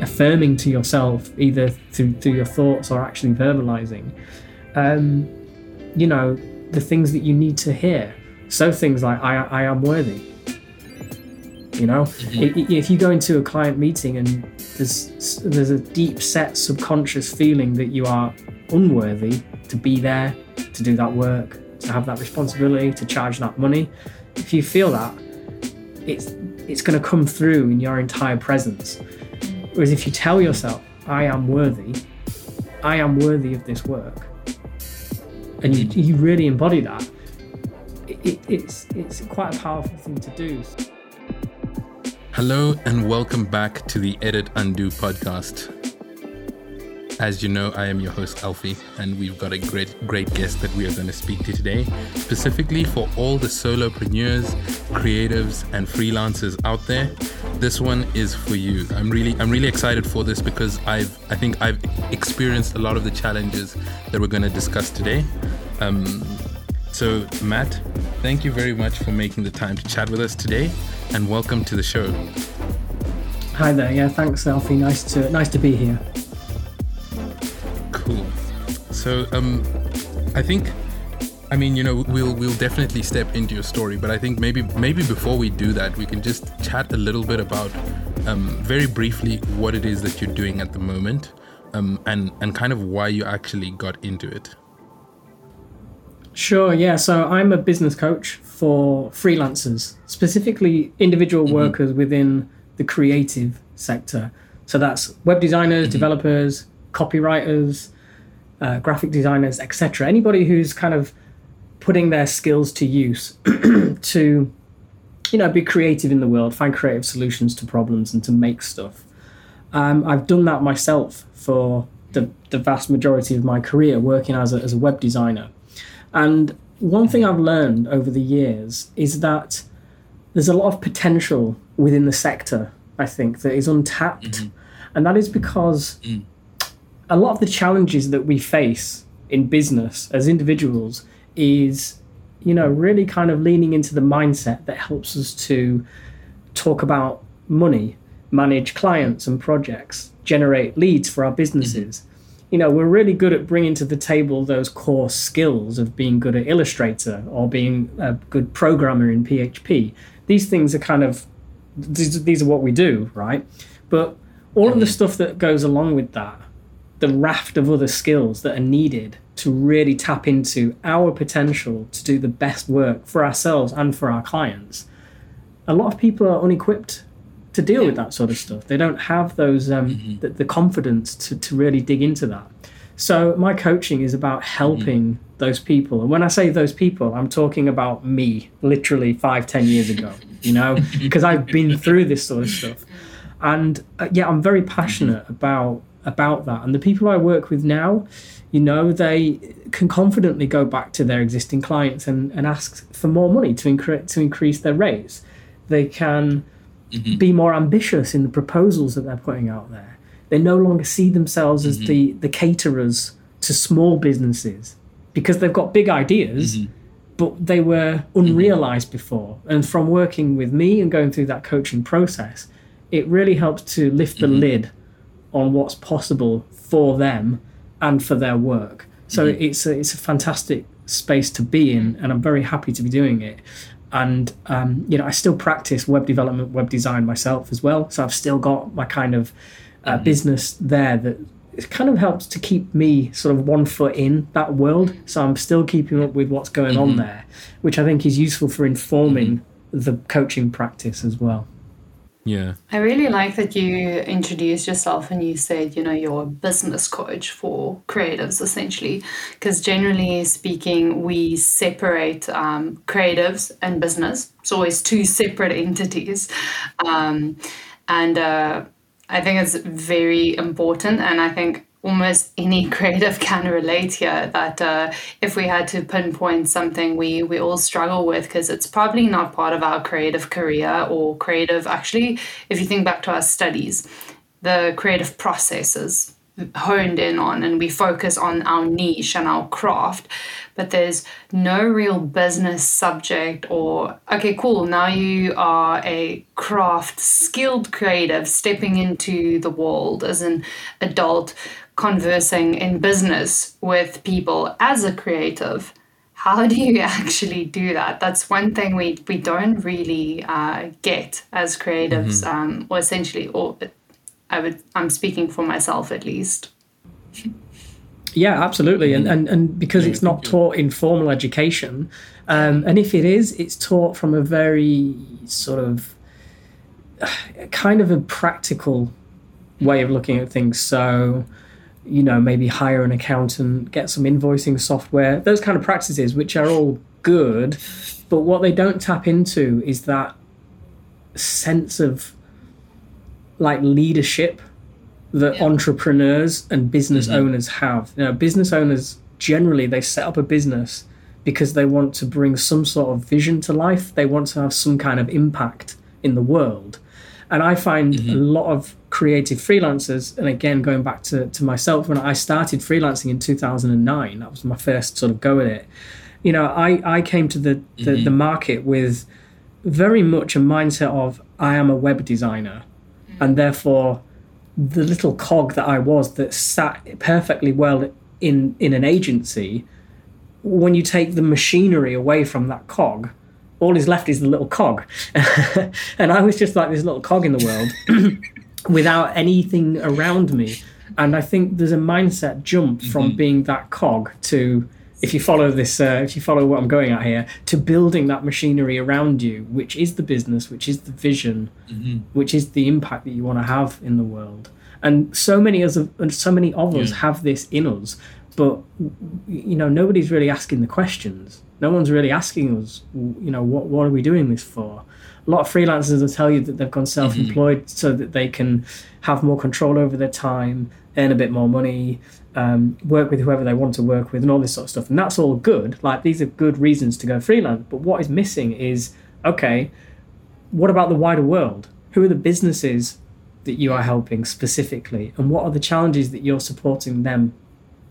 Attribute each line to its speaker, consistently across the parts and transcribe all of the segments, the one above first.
Speaker 1: affirming to yourself, either through, through your thoughts or actually verbalizing, um, you know, the things that you need to hear. So things like, I, I am worthy. You know, mm-hmm. if you go into a client meeting and there's there's a deep set subconscious feeling that you are unworthy to be there, to do that work, to have that responsibility, to charge that money. If you feel that, it's it's going to come through in your entire presence. Whereas if you tell yourself, I am worthy, I am worthy of this work, and you, you really embody that, it, it, it's, it's quite a powerful thing to do.
Speaker 2: Hello, and welcome back to the Edit Undo podcast. As you know, I am your host, Alfie, and we've got a great, great guest that we are going to speak to today, specifically for all the solopreneurs, creatives, and freelancers out there. This one is for you. I'm really, I'm really excited for this because I've, I think I've experienced a lot of the challenges that we're going to discuss today. Um, so, Matt, thank you very much for making the time to chat with us today, and welcome to the show.
Speaker 1: Hi there. Yeah, thanks, Alfie. Nice to nice to be here.
Speaker 2: So, um, I think, I mean, you know, we'll we'll definitely step into your story, but I think maybe maybe before we do that, we can just chat a little bit about, um, very briefly, what it is that you're doing at the moment, um, and and kind of why you actually got into it.
Speaker 1: Sure. Yeah. So I'm a business coach for freelancers, specifically individual mm-hmm. workers within the creative sector. So that's web designers, mm-hmm. developers, copywriters, uh, graphic designers, etc. Anybody who's kind of putting their skills to use to, you know, be creative in the world, find creative solutions to problems, and to make stuff. Um, I've done that myself for the, the vast majority of my career, working as a, as a web designer. And one thing I've learned over the years is that there's a lot of potential within the sector, I think, that is untapped. Mm-hmm. And that is because mm a lot of the challenges that we face in business as individuals is you know really kind of leaning into the mindset that helps us to talk about money manage clients and projects generate leads for our businesses mm-hmm. you know we're really good at bringing to the table those core skills of being good at illustrator or being a good programmer in php these things are kind of these, these are what we do right but all mm-hmm. of the mm-hmm. stuff that goes along with that the raft of other skills that are needed to really tap into our potential to do the best work for ourselves and for our clients. A lot of people are unequipped to deal yeah. with that sort of stuff. They don't have those um, mm-hmm. the, the, confidence to, to really dig into that. So my coaching is about helping mm-hmm. those people. And when I say those people, I'm talking about me, literally five, ten years ago. You know, because I've been through this sort of stuff. And uh, yeah, I'm very passionate mm-hmm. about about that. And the people I work with now, you know, they can confidently go back to their existing clients and, and ask for more money to, incre- to increase their rates. They can mm-hmm. be more ambitious in the proposals that they're putting out there. They no longer see themselves mm-hmm. as the, the caterers to small businesses because they've got big ideas, mm-hmm. but they were mm-hmm. unrealized before. And from working with me and going through that coaching process, it really helps to lift the mm-hmm. lid on what's possible for them and for their work. So mm-hmm. it's a, it's a fantastic space to be in, and I'm very happy to be doing it. And um, you know, I still practice web development, web design myself as well. So I've still got my kind of uh, mm-hmm. business there that it kind of helps to keep me sort of one foot in that world. So I'm still keeping up with what's going mm-hmm. on there, which I think is useful for informing mm-hmm. the coaching practice as well.
Speaker 2: Yeah.
Speaker 3: I really like that you introduced yourself and you said, you know, you're a business coach for creatives essentially. Because generally speaking, we separate um, creatives and business. It's always two separate entities. Um, and uh, I think it's very important. And I think almost any creative can relate here that uh, if we had to pinpoint something we we all struggle with because it's probably not part of our creative career or creative actually if you think back to our studies the creative processes honed in on and we focus on our niche and our craft but there's no real business subject or okay cool now you are a craft skilled creative stepping into the world as an adult conversing in business with people as a creative how do you actually do that that's one thing we we don't really uh, get as creatives mm-hmm. um, or essentially or I would I'm speaking for myself at least.
Speaker 1: Yeah, absolutely, and and, and because it's not taught in formal education, um, and if it is, it's taught from a very sort of kind of a practical way of looking at things. So, you know, maybe hire an accountant, get some invoicing software, those kind of practices, which are all good, but what they don't tap into is that sense of like leadership that yeah. entrepreneurs and business mm-hmm. owners have. You know, business owners generally they set up a business because they want to bring some sort of vision to life. They want to have some kind of impact in the world. And I find mm-hmm. a lot of creative freelancers, and again, going back to, to myself, when I started freelancing in 2009, that was my first sort of go at it. You know, I, I came to the, the, mm-hmm. the market with very much a mindset of I am a web designer and therefore the little cog that I was that sat perfectly well in in an agency, when you take the machinery away from that cog, all is left is the little cog, and I was just like this little cog in the world, without anything around me. And I think there's a mindset jump from mm-hmm. being that cog to if you follow this, uh, if you follow what I'm going at here, to building that machinery around you, which is the business, which is the vision, mm-hmm. which is the impact that you want to have in the world. And so many of and so many of us yeah. have this in us, but you know nobody's really asking the questions. No one's really asking us, you know, what what are we doing this for? A lot of freelancers will tell you that they've gone self-employed mm-hmm. so that they can have more control over their time, earn a bit more money, um, work with whoever they want to work with, and all this sort of stuff. And that's all good. Like these are good reasons to go freelance. But what is missing is okay, what about the wider world? Who are the businesses that you are helping specifically, and what are the challenges that you're supporting them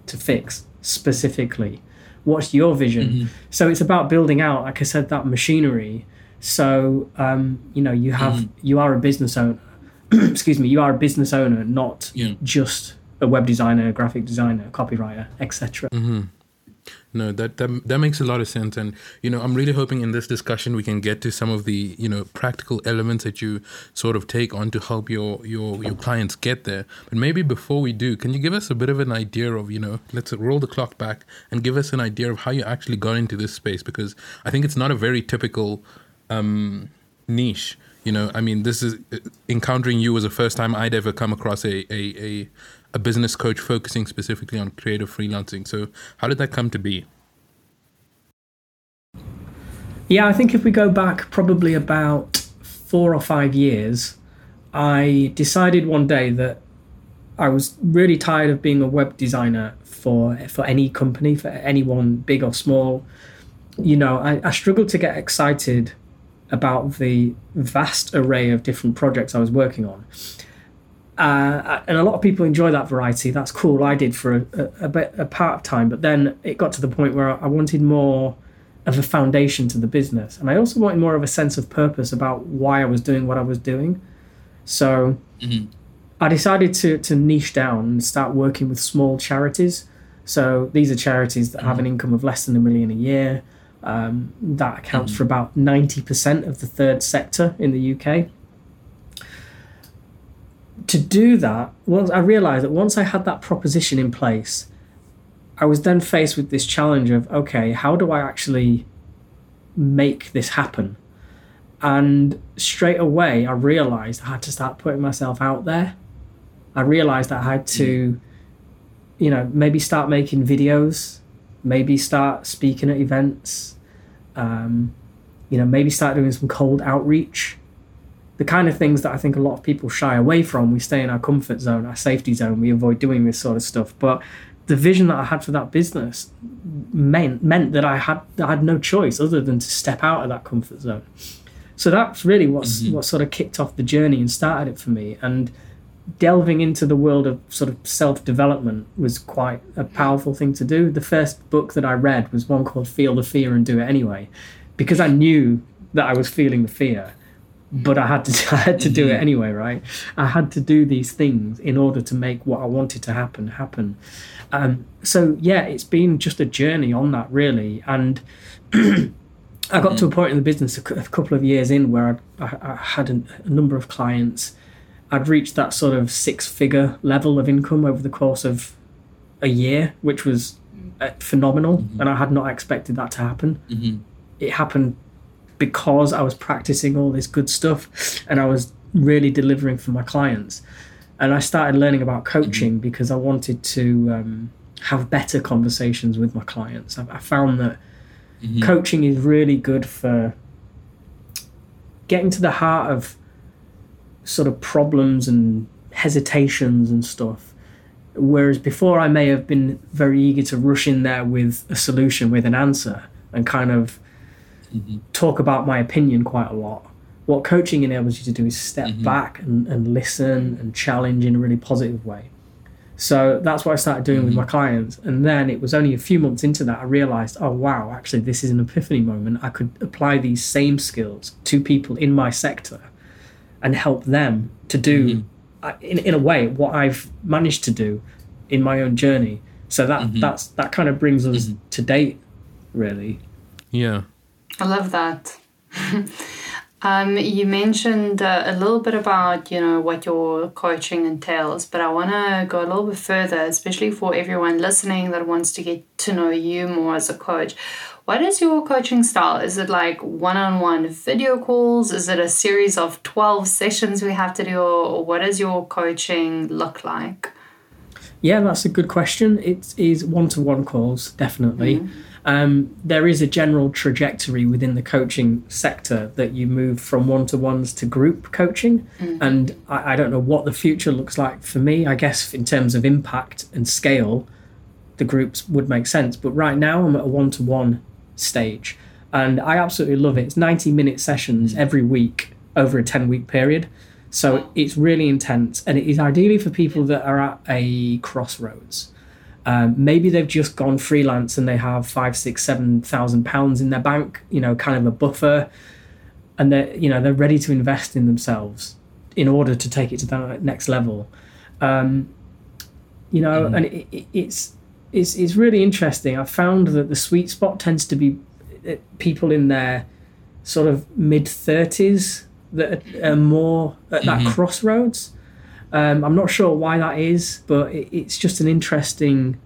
Speaker 1: to fix specifically? What's your vision? Mm-hmm. So it's about building out, like I said, that machinery. So um, you know you have mm-hmm. you are a business owner. excuse me, you are a business owner, not yeah. just a web designer, graphic designer, copywriter, etc.
Speaker 2: Mm-hmm. No, that, that that makes a lot of sense, and you know, I'm really hoping in this discussion we can get to some of the you know practical elements that you sort of take on to help your your your clients get there. But maybe before we do, can you give us a bit of an idea of you know, let's roll the clock back and give us an idea of how you actually got into this space? Because I think it's not a very typical um, niche. You know i mean this is encountering you was the first time i'd ever come across a, a, a, a business coach focusing specifically on creative freelancing. So, how did that come to be?
Speaker 1: Yeah, I think if we go back probably about four or five years, I decided one day that I was really tired of being a web designer for for any company, for anyone big or small. You know, I, I struggled to get excited about the vast array of different projects I was working on. Uh, and a lot of people enjoy that variety. That's cool. I did for a, a, a, bit a part of time, but then it got to the point where I wanted more of a foundation to the business, and I also wanted more of a sense of purpose about why I was doing what I was doing. So mm-hmm. I decided to to niche down and start working with small charities. So these are charities that mm-hmm. have an income of less than a million a year. Um, that accounts mm-hmm. for about ninety percent of the third sector in the UK to do that, once I realized that once I had that proposition in place, I was then faced with this challenge of okay, how do I actually make this happen? And straight away, I realized I had to start putting myself out there. I realized that I had to, you know, maybe start making videos, maybe start speaking at events, um, you know, maybe start doing some cold outreach the kind of things that I think a lot of people shy away from. We stay in our comfort zone, our safety zone. We avoid doing this sort of stuff. But the vision that I had for that business meant meant that I had I had no choice other than to step out of that comfort zone. So that's really what's mm-hmm. what sort of kicked off the journey and started it for me. And delving into the world of sort of self development was quite a powerful thing to do. The first book that I read was one called Feel the Fear and Do It Anyway, because I knew that I was feeling the fear, but I had to I had to do it anyway, right? I had to do these things in order to make what I wanted to happen happen. Um, so yeah, it's been just a journey on that really, and. I got to a point in the business a couple of years in where I, I, I had a, a number of clients I'd reached that sort of six figure level of income over the course of a year, which was uh, phenomenal. Mm-hmm. And I had not expected that to happen. Mm-hmm. It happened because I was practicing all this good stuff and I was really delivering for my clients. And I started learning about coaching mm-hmm. because I wanted to um, have better conversations with my clients. I, I found that mm-hmm. coaching is really good for getting to the heart of sort of problems and hesitations and stuff. Whereas before, I may have been very eager to rush in there with a solution, with an answer, and kind of mm-hmm. talk about my opinion quite a lot. What coaching enables you to do is step mm-hmm. back and, and listen and challenge in a really positive way. So that's what I started doing mm-hmm. with my clients. And then it was only a few months into that I realized, oh, wow, actually, this is an epiphany moment. I could apply these same skills to people in my sector and help them to do mm-hmm. Uh, in, in a way what I've managed to do in my own journey. So that mm-hmm. that's that kind of brings us mm-hmm. to date, really.
Speaker 2: Yeah,
Speaker 3: I love that. um, you mentioned uh, a little bit about you know what your coaching entails, but I want to go a little bit further, especially for everyone listening that wants to get to know you more as a coach. What is your coaching style? Is it like one on one video calls? Is it a series of 12 sessions we have to do? Or what does your coaching look like?
Speaker 1: Yeah, that's a good question. It is one to one calls, definitely. Mm-hmm. Um, there is a general trajectory within the coaching sector that you move from one to ones to group coaching. Mm-hmm. And I, I, don't know what the future looks like for me. I guess in terms of impact and scale, the groups would make sense. But right now, I'm at a one to one stage. And I absolutely love it. It's 90 minute sessions every week over a 10 week period. So it's really intense and it is ideally for people that are at a crossroads. Um, maybe they've just gone freelance and they have five, six, seven thousand pounds in their bank, you know, kind of a buffer, and they're you know they're ready to invest in themselves in order to take it to that next level. Um, you know, mm. and it, it, it's is is really interesting. I found that the sweet spot tends to be uh, people in their sort of mid thirties that are more at that mm-hmm. crossroads. Um, I'm not sure why that is, but it, it's just an interesting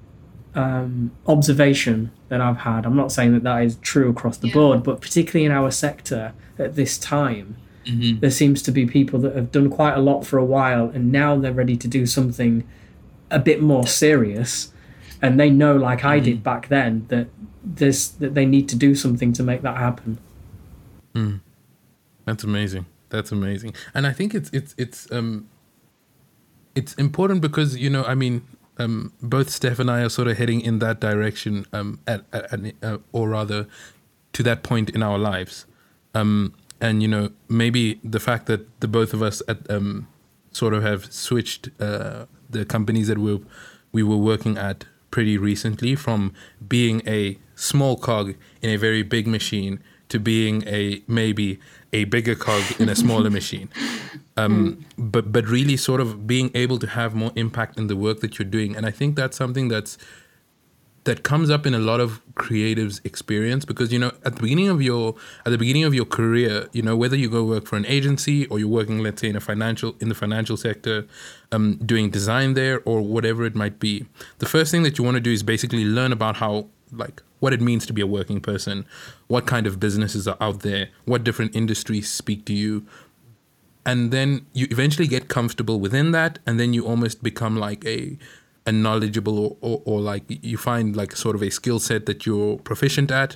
Speaker 1: um, observation that I've had. I'm not saying that that is true across the yeah. board, but particularly in our sector at this time, mm-hmm. there seems to be people that have done quite a lot for a while and now they're ready to do something a bit more serious and they know, like I did mm. back then, that this that they need to do something to make that happen.
Speaker 2: Mm. That's amazing. That's amazing, and I think it's it's it's um it's important because you know I mean um, both Steph and I are sort of heading in that direction, um, at, at, uh, or rather, to that point in our lives, um, and you know maybe the fact that the both of us at, um, sort of have switched uh, the companies that we we were working at pretty recently from being a small cog in a very big machine to being a maybe a bigger cog in a smaller machine. Um, mm. But but really sort of being able to have more impact in the work that you're doing, and I think that's something that's that comes up in a lot of creatives experience because you know at the beginning of your at the beginning of your career you know whether you go work for an agency or you're working let's say in a financial in the financial sector um, doing design there or whatever it might be the first thing that you want to do is basically learn about how like what it means to be a working person what kind of businesses are out there what different industries speak to you. And then you eventually get comfortable within that and then you almost become like a and knowledgeable or, or, or like you find like sort of a skill set that you're proficient at.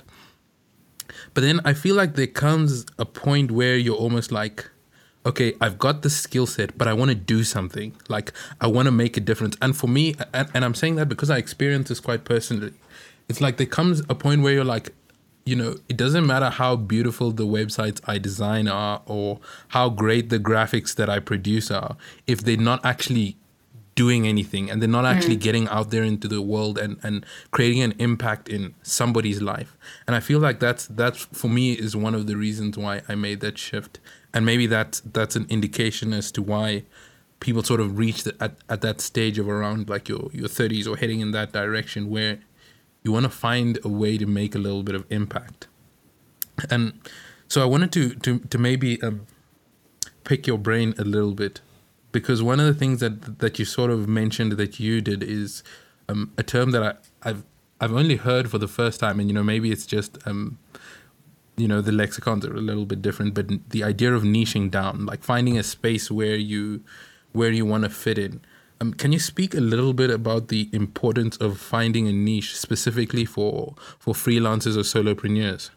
Speaker 2: But then i feel like there comes a point where you're almost like okay i've got the skill set but i want to do something. Like i want to make a difference. And for me and, and i'm saying that because i experience this quite personally it's like there comes a point where you're like you know, it doesn't matter how beautiful the websites I design are or how great the graphics that I produce are, if they're not actually doing anything and they're not actually mm. getting out there into the world and, and creating an impact in somebody's life. And I feel like that's that's for me is one of the reasons why I made that shift. And maybe that's that's an indication as to why people sort of reach the, at, at that stage of around like your, your 30s or heading in that direction where you want to find a way to make a little bit of impact. And so I wanted to to, to maybe um, pick your brain a little bit because one of the things that that you sort of mentioned that you did is um, a term that I, I've I've only heard for the first time, and you know maybe it's just um, you know the lexicons are a little bit different, but the idea of niching down, like finding a space where you where you want to fit in. Um, can you speak a little bit about the importance of finding a niche specifically for for freelancers or solopreneurs?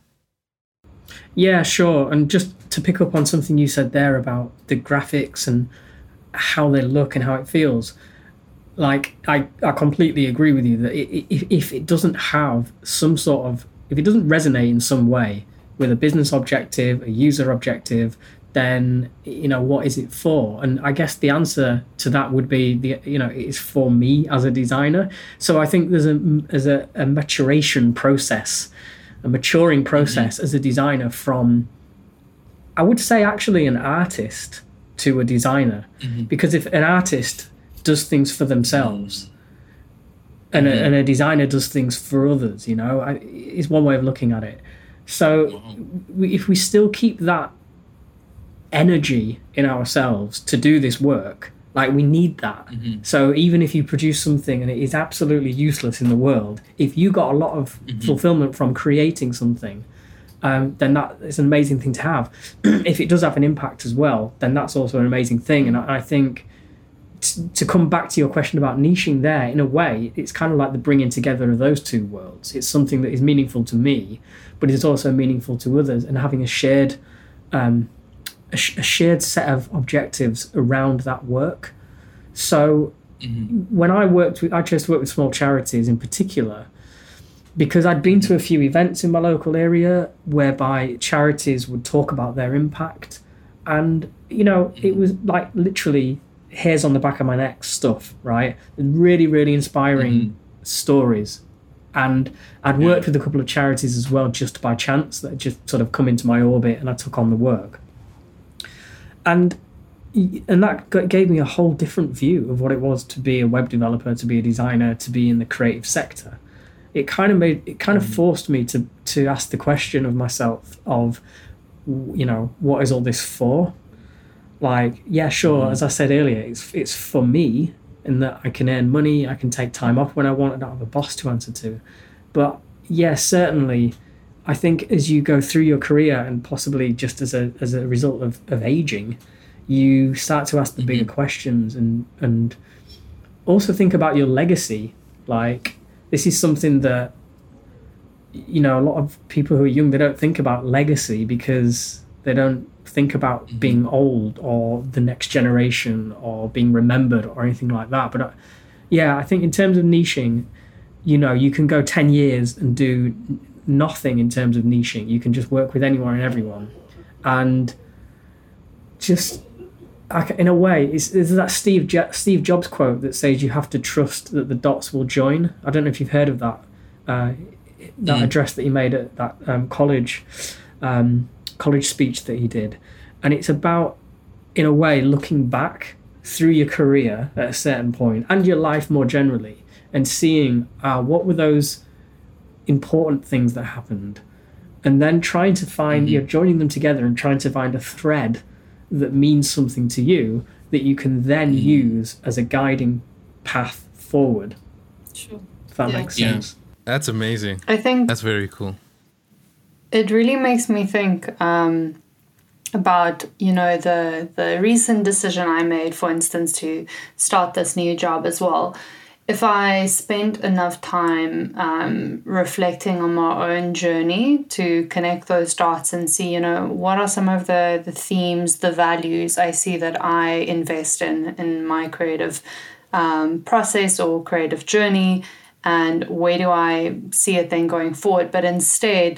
Speaker 1: Yeah, sure. And just to pick up on something you said there about the graphics and how they look and how it feels like I, I completely agree with you that if, if it doesn't have some sort of if it doesn't resonate in some way with a business objective a user objective then you know what is it for and i guess the answer to that would be the you know it's for me as a designer so i think there's a there's a, a maturation process a maturing process mm-hmm. as a designer from i would say actually an artist to a designer mm-hmm. because if an artist does things for themselves and, mm-hmm. a, and a designer does things for others you know I, is one way of looking at it so we, if we still keep that energy in ourselves to do this work like we need that mm-hmm. so even if you produce something and it is absolutely useless in the world if you got a lot of mm-hmm. fulfillment from creating something um, then that is an amazing thing to have. if it does have an impact as well, then that's also an amazing thing. And I, I think t- to come back to your question about niching there, in a way, it's kind of like the bringing together of those two worlds. It's something that is meaningful to me, but it's also meaningful to others, and having a shared um, a, sh- a shared set of objectives around that work. So mm-hmm. when I worked with, I chose to work with small charities in particular because I'd been to a few events in my local area whereby charities would talk about their impact. And, you know, it was like literally hairs on the back of my neck stuff, right? Really, really inspiring mm-hmm. stories. And I'd worked yeah. with a couple of charities as well just by chance that just sort of come into my orbit and I took on the work. And and that gave me a whole different view of what it was to be a web developer, to be a designer, to be in the creative sector it kind of made it kind of mm. forced me to to ask the question of myself of you know what is all this for like yeah sure mm. as i said earlier it's it's for me in that i can earn money i can take time off when i want i don't have a boss to answer to but yeah certainly i think as you go through your career and possibly just as a as a result of, of aging you start to ask the bigger mm-hmm. questions and and also think about your legacy like this is something that you know a lot of people who are young they don't think about legacy because they don't think about mm-hmm. being old or the next generation or being remembered or anything like that but uh, yeah i think in terms of niching you know you can go 10 years and do nothing in terms of niching you can just work with anyone and everyone and just in a way, it's, that Steve jo- Steve Jobs quote that says you have to trust that the dots will join. I don't know if you've heard of that uh, that mm. address that he made at that um, college um, college speech that he did, and it's about, in a way, looking back through your career at a certain point and your life more generally, and seeing uh, what were those important things that happened, and then trying to find mm-hmm. you're joining them together and trying to find a thread that means something to you that you can then mm. use as a guiding path forward.
Speaker 3: Sure.
Speaker 1: If that yeah. makes sense. Yeah.
Speaker 2: That's amazing.
Speaker 3: I think
Speaker 2: that's very cool.
Speaker 3: It really makes me think um, about you know the the recent decision I made, for instance, to start this new job as well if I spent enough time um, reflecting on my own journey to connect those dots and see, you know, what are some of the, the themes, the values I see that I invest in in my creative um, process or creative journey, and where do I see it then going forward? But instead,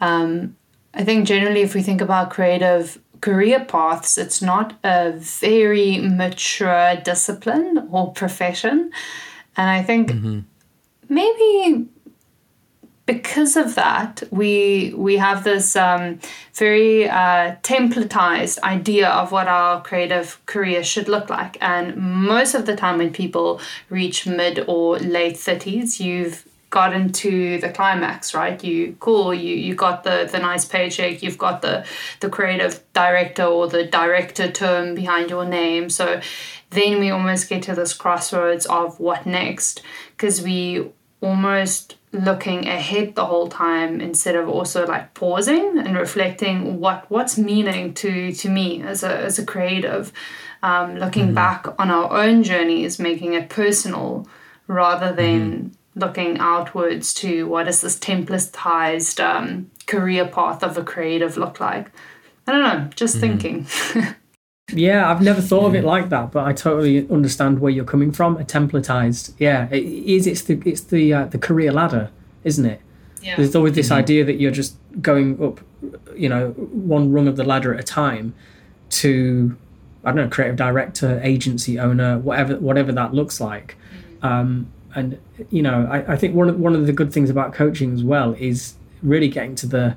Speaker 3: Um, I think generally, if we think about creative career paths, it's not a very mature discipline or profession. And I think mm-hmm. maybe because of that, we we have this um, very uh, templatized idea of what our creative career should look like. And most of the time, when people reach mid or late thirties, you've gotten to the climax, right? You cool, you you got the the nice paycheck, you've got the the creative director or the director term behind your name. So then we almost get to this crossroads of what next because we almost looking ahead the whole time instead of also like pausing and reflecting what what's meaning to to me as a as a creative um, looking mm-hmm. back on our own journeys making it personal rather than mm-hmm. Looking outwards to what does this templatized um, career path of a creative look like i don't know just mm-hmm. thinking
Speaker 1: Yeah, I've never thought of it like that, but I totally understand where you're coming from. A templatized, yeah, it is. It's the it's the uh, the career ladder, isn't it? Yeah. There's always this mm-hmm. idea that you're just going up, you know, one rung of the ladder at a time, to I don't know, creative director, agency owner, whatever whatever that looks like. Mm-hmm. Um, and you know, I, I think one of one of the good things about coaching as well is really getting to the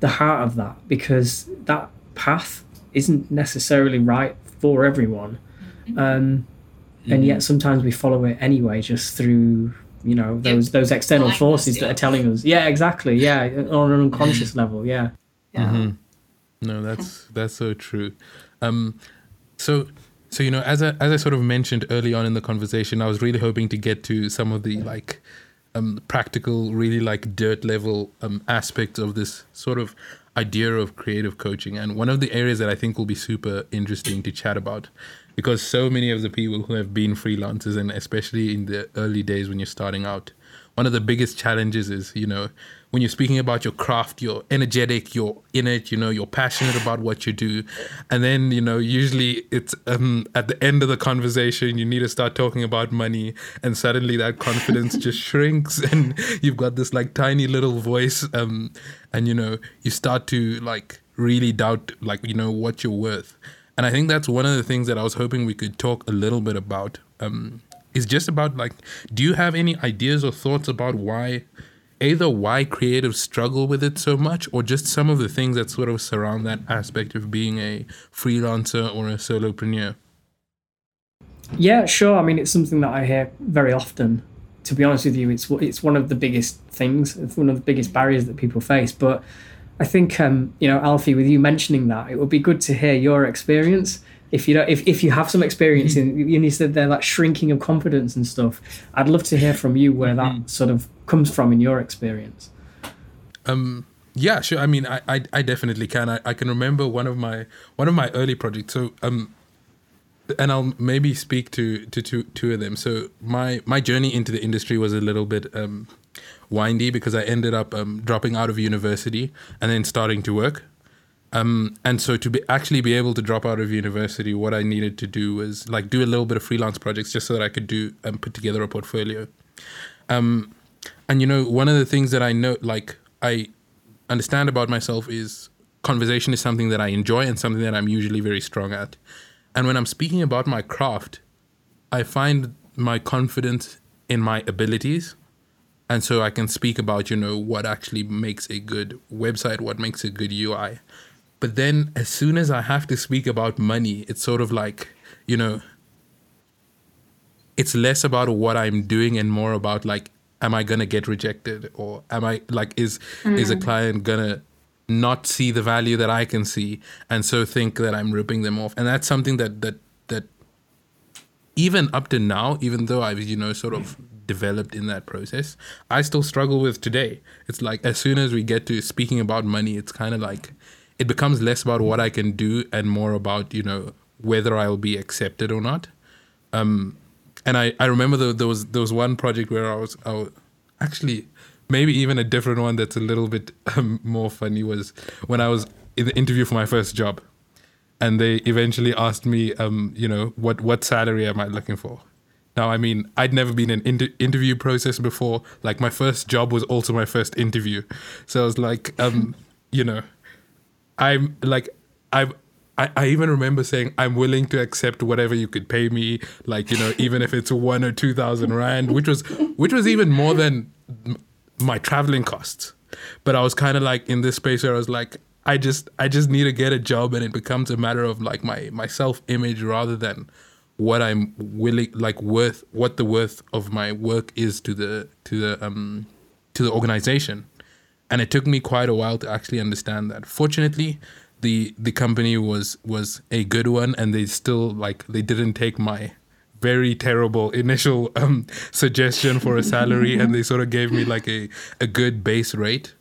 Speaker 1: the heart of that because that path isn't necessarily right for everyone. Mm-hmm. Um, and yet mm-hmm. sometimes we follow it anyway, just through you know those those external forces that are telling us. Yeah, exactly. Yeah, on an unconscious level. Yeah.
Speaker 3: Yeah. Mm-hmm.
Speaker 2: No, that's that's so true. Um, so so you know, as I as I sort of mentioned early on in the conversation, I was really hoping to get to some of the like um, practical, really like dirt level um, aspects of this sort of idea of creative coaching. And one of the areas that I think will be super interesting to chat about, because so many of the people who have been freelancers, and especially in the early days when you're starting out, one of the biggest challenges is, you know, when you're speaking about your craft, you're energetic, you're in it, you know, you're passionate about what you do. And then, you know, usually it's um, at the end of the conversation, you need to start talking about money. And suddenly that confidence just shrinks and you've got this like tiny little voice. Um, and, you know, you start to like really doubt, like, you know, what you're worth. And I think that's one of the things that I was hoping we could talk a little bit about. Um, is just about like, do you have any ideas or thoughts about why? Either why creatives struggle with it so much or just some of the things that sort of surround that aspect of being a freelancer or a solopreneur?
Speaker 1: Yeah, sure. I mean, it's something that I hear very often. To be honest with you, it's it's one of the biggest things. It's one of the biggest barriers that people face. But I think, um, you know, Alfie, with you mentioning that, it would be good to hear your experience if you don't if, if you have some experience in you said they're like shrinking of confidence and stuff i'd love to hear from you where that mm-hmm. sort of comes from in your experience
Speaker 2: um yeah sure i mean i i, I definitely can I, I can remember one of my one of my early projects so um and I'll maybe speak to, to two two of them. So my my journey into the industry was a little bit um, windy because I ended up um, dropping out of university and then starting to work. Um, and so to be actually be able to drop out of university, what I needed to do was like do a little bit of freelance projects just so that I could do and um, put together a portfolio. Um, and you know, one of the things that I know, like I understand about myself is conversation is something that I enjoy and something that I'm usually very strong at. And when I'm speaking about my craft, I find my confidence in my abilities. And so I can speak about, you know, what actually makes a good website, what makes a good UI. But then as soon as I have to speak about money, it's sort of like, you know, it's less about what I'm doing and more about like, am I gonna get rejected or am I like is mm. is a mm. client gonna not see the value that I can see and so think that I'm ripping them off. And that's something that that that even up to now, even though I've, you know, sort of developed in that process, I still struggle with today. It's like as soon as we get to speaking about money, it's kind of like it becomes less about what I can do and more about you know whether I'll be accepted or not. Um, and I, I remember the, there was there was one project where I was, I was actually maybe even a different one that's a little bit um, more funny was when I was in the interview for my first job, and they eventually asked me, um, you know, what what salary am I looking for? Now, I mean, I'd never been in inter- interview process before. Like my first job was also my first interview, so I was like, um, you know, I'm like, I'm. I, I even remember saying I'm willing to accept whatever you could pay me, like you know, even if it's one or two thousand rand, which was which was even more than my traveling costs. But I was kind of like in this space where I was like, I just I just need to get a job, and it becomes a matter of like my my self image rather than what I'm willing like worth what the worth of my work is to the to the um to the organization. And it took me quite a while to actually understand that. Fortunately, the the company was was a good one and they still like they didn't take my very terrible initial um, suggestion for a salary and they sort of gave me like a, a good base rate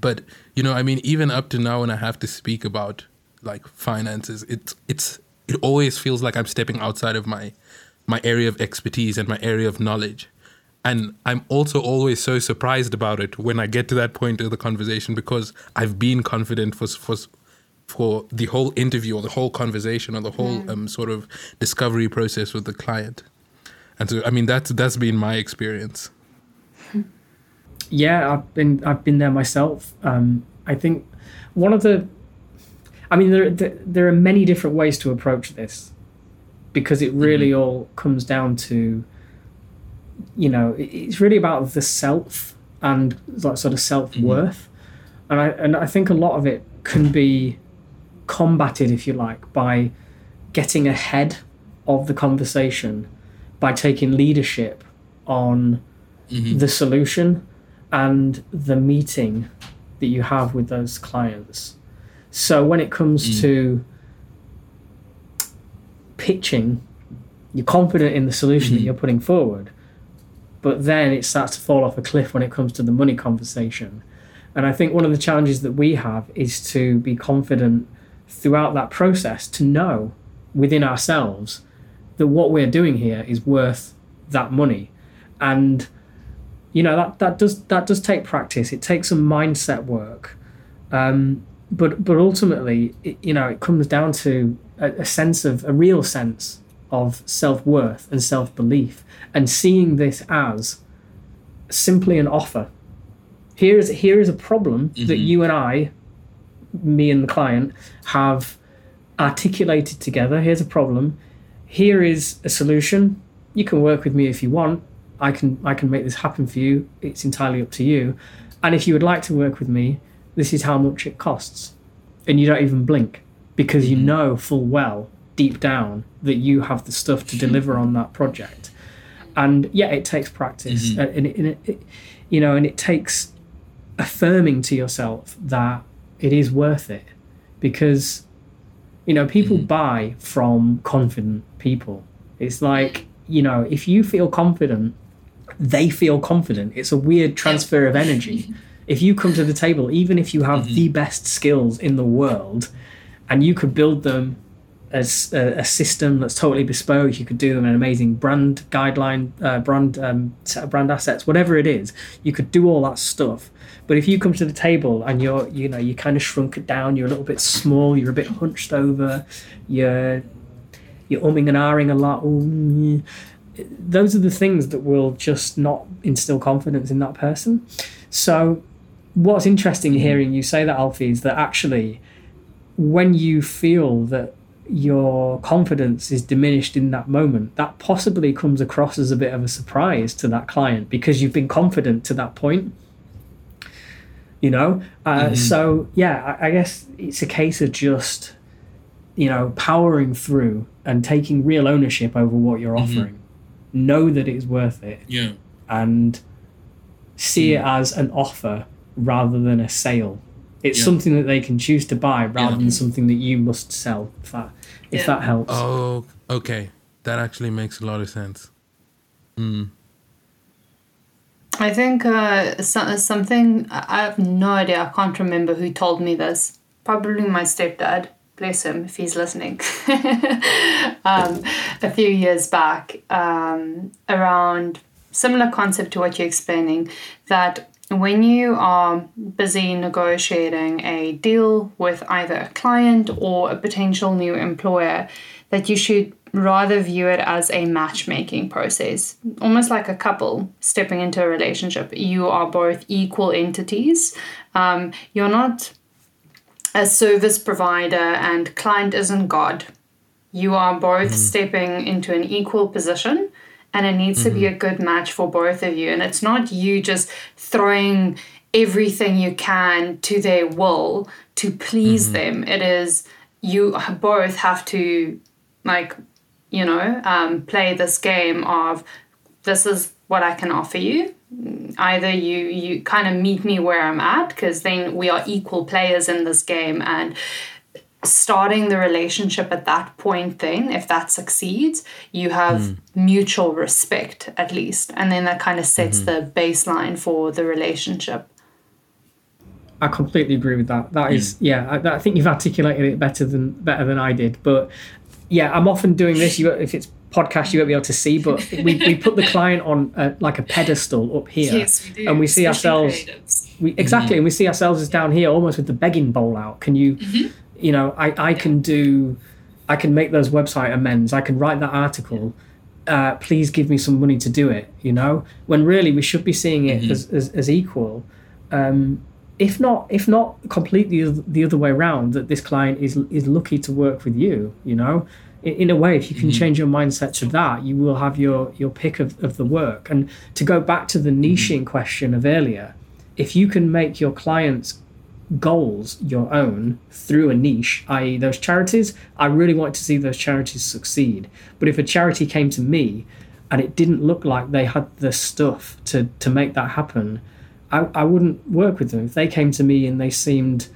Speaker 2: but you know i mean even up to now when i have to speak about like finances it's it's it always feels like i'm stepping outside of my my area of expertise and my area of knowledge and i'm also always so surprised about it when i get to that point of the conversation because i've been confident for for for the whole interview or the whole conversation or the whole mm. um, sort of discovery process with the client and so i mean that's that's been my experience
Speaker 1: yeah i've been i've been there myself um, i think one of the i mean there, there, there are many different ways to approach this because it really mm-hmm. all comes down to you know it's really about the self and like sort of self-worth mm-hmm. and i and i think a lot of it can be combated, if you like, by getting ahead of the conversation, by taking leadership on mm-hmm. the solution and the meeting that you have with those clients. So when it comes mm. to pitching, you're confident in the solution mm-hmm. that you're putting forward, but then it starts to fall off a cliff when it comes to the money conversation. And I think one of the challenges that we have is to be confident throughout that process to know within ourselves that what we're doing here is worth that money. And you know that that does that does take practice. It takes some mindset work. Um, but but ultimately it, you know it comes down to a, a sense of a real sense of self-worth and self-belief and seeing this as simply an offer. Here is here is a problem mm-hmm. that you and I me and the client have articulated together. Here's a problem. Here is a solution. You can work with me if you want. I can i can make this happen for you. It's entirely up to you. And if you would like to work with me this is how much it costs. And you don't even blink because you mm-hmm. know full well deep down that you have the stuff to deliver on that project and yeah it takes practice mm-hmm. and, it, and it, it, you know and it takes affirming to yourself that it is worth it because you know people mm. buy from confident people it's like you know if you feel confident they feel confident it's a weird transfer of energy if you come to the table even if you have mm-hmm. the best skills in the world and you could build them as a, a, system that's totally bespoke. You could do them an amazing brand guideline, uh, brand um, set of brand assets, whatever it is. You could do all that stuff. But if you come to the table and you're, you know, you kind of shrunk it down, you're a little bit small, you're a bit hunched over, you're, you're umming and ahhing a lot. Ooh, those are the things that will just not instill confidence in that person. So, what's interesting hearing you say that, Alfie, is that actually, when you feel that your confidence is diminished in that moment, that possibly comes across as a bit of a surprise to that client because you've been confident to that point. You know, uh, mm-hmm. so yeah, I, I guess it's a case of just you know powering through and taking real ownership over what you're mm-hmm. offering. Know that it's worth it.
Speaker 2: Yeah,
Speaker 1: and see mm. it as an offer rather than a sale it's yeah. something that they can choose to buy rather yeah. than something that you must sell. If that if yeah. that helps.
Speaker 2: Oh, okay. That actually makes a lot of sense. Mm.
Speaker 3: I think uh, so, something I have no idea. I can't remember who told me this. Probably my stepdad. Bless him if he's listening. um, a few years back, um, around similar concept to what you're explaining, that when you are busy negotiating a deal with either a client or a potential new employer, that you should rather view it as a matchmaking process, almost like a couple stepping into a relationship. You are both equal entities. Um, you're not a service provider, and client isn't God. You are both mm-hmm. stepping into an equal position, and it needs mm-hmm. to be mm-hmm. a good match for both of you. And it's not you just throwing everything you can to their will to please mm-hmm. them. It is you both have to like you know, um, play this game of this is what I can offer you. Either you you kind of meet me where I'm at because then we are equal players in this game and starting the relationship at that point then if that succeeds you have mm. mutual respect at least and then that kind of sets mm-hmm. the baseline for the relationship
Speaker 1: I completely agree with that. That is, hmm. yeah, I, I, think you've articulated it better than better than I did. But yeah, I'm often doing this. You, if it's podcast, you won't be able to see, but we, we put the client on a, like a pedestal up here,
Speaker 3: yes, we do.
Speaker 1: and we see ourselves. We, exactly, mm-hmm. and we see ourselves as down here, almost with the begging bowl out. Can you, mm-hmm. You know, I I can do, I can make those website amends. I can write that article. Uh, please give me some money to do it. You know, when really we should be seeing it mm-hmm. as, as, as equal. Um, if not if not completely the other way around that this client is is lucky to work with you you know in, in a way if you can mm-hmm. change your mindset to that you will have your your pick of, of the work and to go back to the mm-hmm. niching mm-hmm. question of earlier if you can make your clients goals your own through a niche i.e those charities i really want to see those charities succeed but if a charity came to me and it didn't look like they had the stuff to to make that happen I, I wouldn't work with them. If they came to me and they seemed,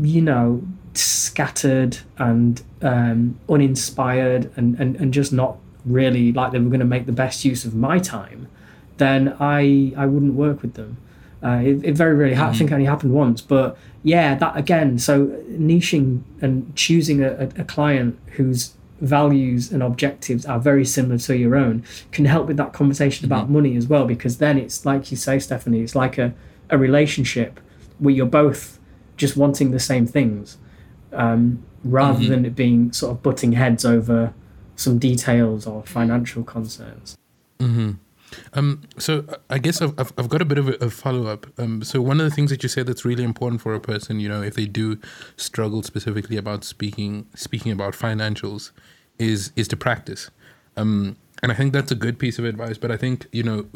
Speaker 1: you know, scattered and um, uninspired and, and, and just not really like they were going to make the best use of my time, then I I wouldn't work with them. Uh, it, it, very rarely, mm-hmm. I think, only happened once. But yeah, that again. So niching and choosing a, a client whose values and objectives are very similar to your own can help with that conversation mm-hmm. about money as well because then it's like you say stephanie it's like a, a relationship where you're both just wanting the same things um, rather mm-hmm. than it being sort of butting heads over some details or financial concerns
Speaker 2: mm-hmm. Um, so I guess I've, I've, got a bit of a, a follow up. Um, so one of the things that you said that's really important for a person, you know, if they do struggle specifically about speaking speaking about financials, is is to practice. Um, and I think that's a good piece of advice. But I think you know,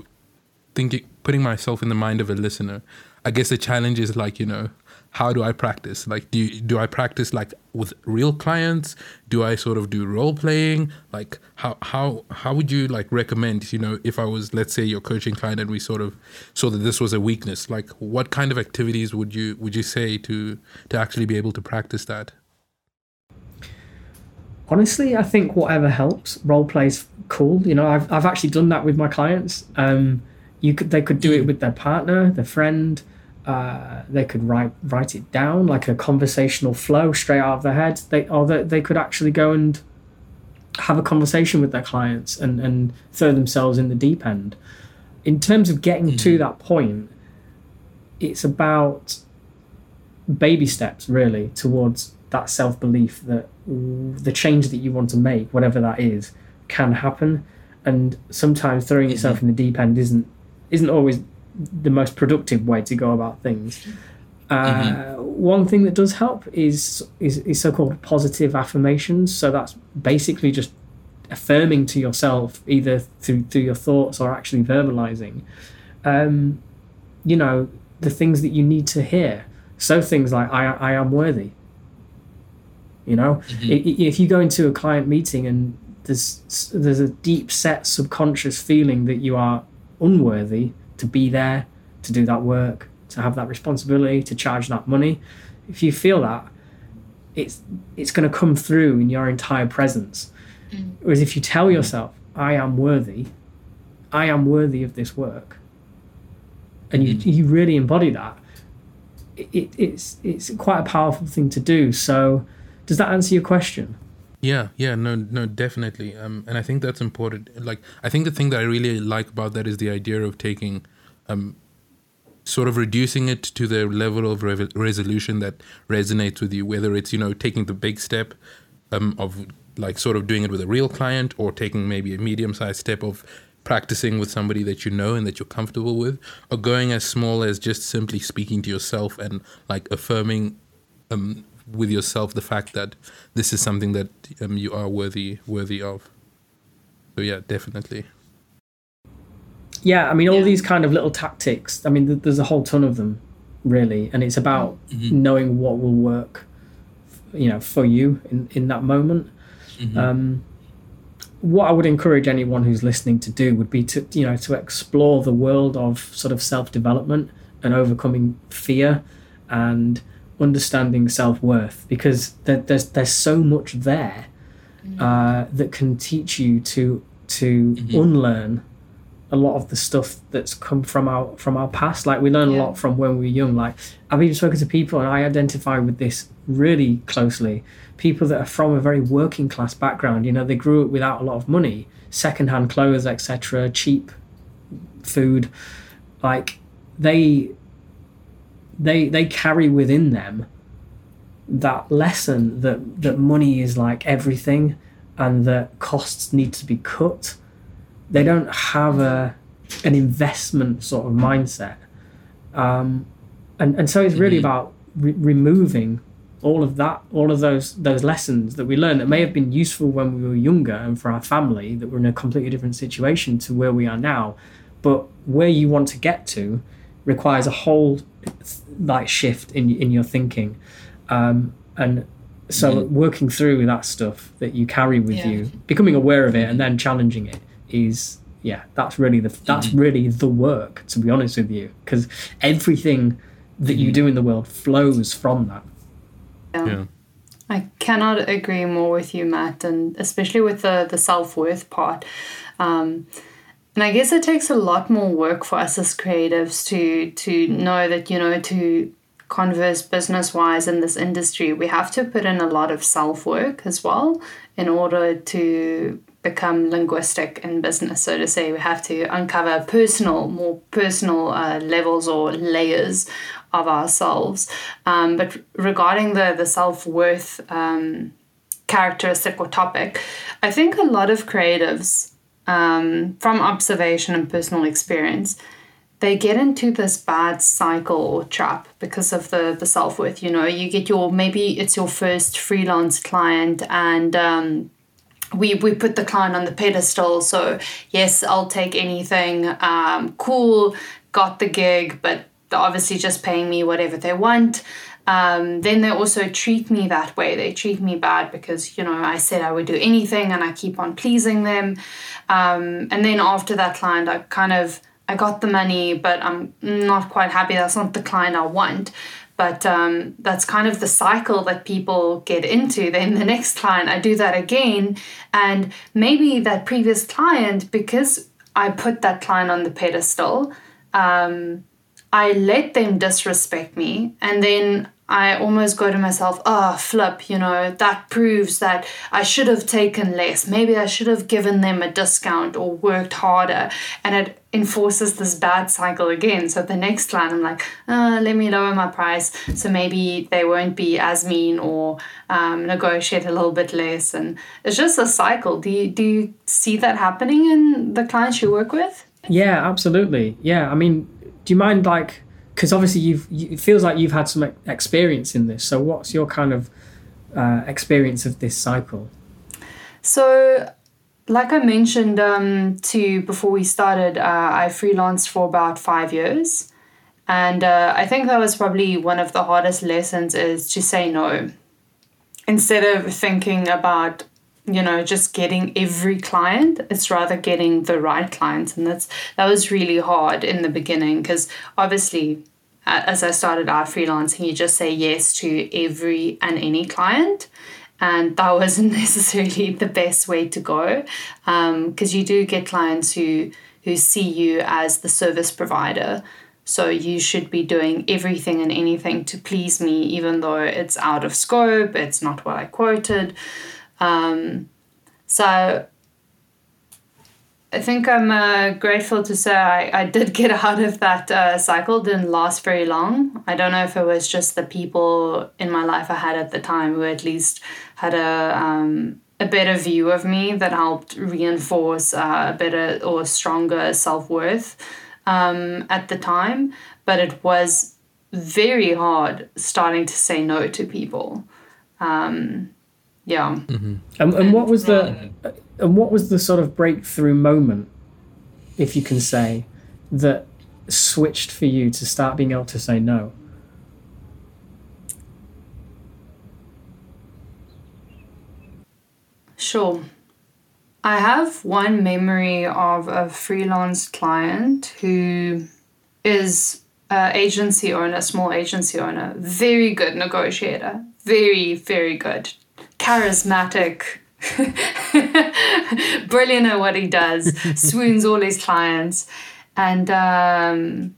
Speaker 2: thinking putting myself in the mind of a listener, I guess the challenge is like you know how do I practice? Like, do you, do I practice like with real clients? Do I sort of do role playing? Like, how how how would you like recommend? You know, if I was let's say your coaching client and we sort of saw that this was a weakness, like what kind of activities would you would you say to to actually be able to practice that?
Speaker 1: Honestly, I think whatever helps. Role play's cool. You know, I've I've actually done that with my clients. Um, you could they could do it mm. with their partner, their friend uh, they could write write it down like a conversational flow straight out of their head. They or they, they could actually go and have a conversation with their clients and, and throw themselves in the deep end. In terms of getting mm-hmm. to that point, it's about baby steps really towards that self belief that the change that you want to make, whatever that is, can happen. And sometimes throwing yourself mm-hmm. in the deep end isn't isn't always the most productive way to go about things. Uh, mm-hmm. One thing that does help is, is, is so-called positive affirmations. So that's basically just affirming to yourself, either through through your thoughts or actually verbalizing. Um, you know the things that you need to hear. So things like I I am worthy. You know, mm-hmm. if you go into a client meeting and there's there's a deep set subconscious feeling that you are unworthy, to be there, to do that work, to have that responsibility, to charge that money. If you feel that, it's it's going to come through in your entire presence. Mm. Whereas if you tell yourself, "I am worthy," I am worthy of this work, and you mm. you really embody that, it, it's it's quite a powerful thing to do. So, does that answer your question?
Speaker 2: Yeah, yeah, no, no, definitely. Um, and I think that's important. Like, I think the thing that I really like about that is the idea of taking um, sort of reducing it to the level of re- resolution that resonates with you, whether it's, you know, taking the big step um, of like sort of doing it with a real client or taking maybe a medium sized step of practicing with somebody that you know and that you're comfortable with or going as small as just simply speaking to yourself and like affirming um, with yourself the fact that this is something that um, you are worthy worthy of. So yeah definitely
Speaker 1: yeah i mean all
Speaker 3: Yeah.
Speaker 1: these kind of little tactics i mean th- there's a whole ton of them really and it's about knowing what will work you know for you in in that moment. Um what i would encourage anyone who's listening to do would be to you know to explore the world of sort of self-development and overcoming fear and understanding self-worth because there, there's there's so much there uh, that can teach you to to unlearn a lot of the stuff that's come from our from our past. Like we learn a lot from when we were young. Like I've even spoken to people, and I identify with this really closely. People that are from a very working class background. You know, they grew up without a lot of money, secondhand clothes, etc., cheap food. Like they they they carry within them that lesson that that money is like everything and that costs need to be cut they don't have a an investment sort of mindset. Um and and so it's really about re- removing all of that all of those those lessons that we learned that may have been useful when we were younger and for our family that we're in a completely different situation to where we are now. But where you want to get to requires a whole like shift in in your thinking. Um and so working through that stuff that you carry with
Speaker 3: Yeah.
Speaker 1: you becoming aware of it and then challenging it is yeah that's really the that's really the work to be honest with you because everything that you do in the world flows from that.
Speaker 2: Yeah.
Speaker 3: I cannot agree more with you, Matt, and especially with the, the self worth part. Um, and I guess it takes a lot more work for us as creatives to to know that you know to converse business wise in this industry, we have to put in a lot of self work as well in order to become linguistic in business. So to say, we have to uncover personal, more personal uh, levels or layers of ourselves. Um, but regarding the the self worth um, characteristic or topic, I think a lot of creatives, um, from observation and personal experience, they get into this bad cycle or trap because of the the self worth. You know, you get your maybe it's your first freelance client and. We, we put the client on the pedestal. So yes i'll take anything um, cool got the gig but they're obviously just paying me whatever they want. Um, then they also treat me that way. They treat me bad because you know i said i would do anything and i keep on pleasing them. Um, and then after that client i kind of i got the money but i'm not quite happy. That's not the client i want but um, that's kind of the cycle that people get into. Then the next client, I do that again, and maybe that previous client, because I put that client on the pedestal, um, I let them disrespect me, and then I almost go to myself, oh, flip, you know, that proves that I should have taken less. Maybe I should have given them a discount or worked harder. And it enforces this bad cycle again. So the next client, I'm like, uh, let me lower my price. So maybe they won't be as mean or um, negotiate a little bit less. And it's just a cycle. Do you, do you see that happening in the clients you work with?
Speaker 1: Yeah, absolutely. Yeah, I mean, do you mind like because obviously you've you, it feels like you've had some experience in this. So what's your kind of uh, experience of this cycle?
Speaker 3: So, like I mentioned um, to before we started, uh, I freelanced for about five years, and uh, I think that was probably one of the hardest lessons is to say no. Instead of thinking about you know just getting every client it's rather getting the right clients. And that's that was really hard in the beginning because obviously as i started out freelancing you just say yes to every and any client and that wasn't necessarily the best way to go because you do get clients who who see you as the service provider so you should be doing everything and anything to please me even though it's out of scope it's not what i quoted um, so I think I'm uh, grateful to say I, I did get out of that uh, cycle. Didn't last very long. I don't know if it was just the people in my life I had at the time who at least had a um, a better view of me that helped reinforce uh, a better or stronger self worth um, at the time. But it was very hard starting to say no to people. Um, yeah.
Speaker 1: Mm-hmm. And, and what was the and what was the sort of breakthrough moment, if you can say, that switched for you to start being able to say no?
Speaker 3: Sure. I have one memory of a freelance client who is an agency owner, small agency owner, very good negotiator, very, very good, charismatic, brilliant at what he does, swoons all his clients. And um,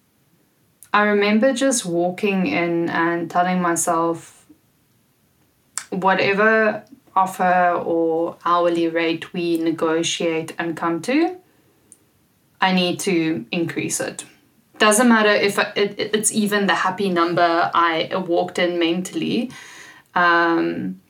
Speaker 3: I remember just walking in and telling myself, whatever offer or hourly rate we negotiate and come to, I need to increase it. Doesn't matter if it's even the happy number I walked in mentally. Um,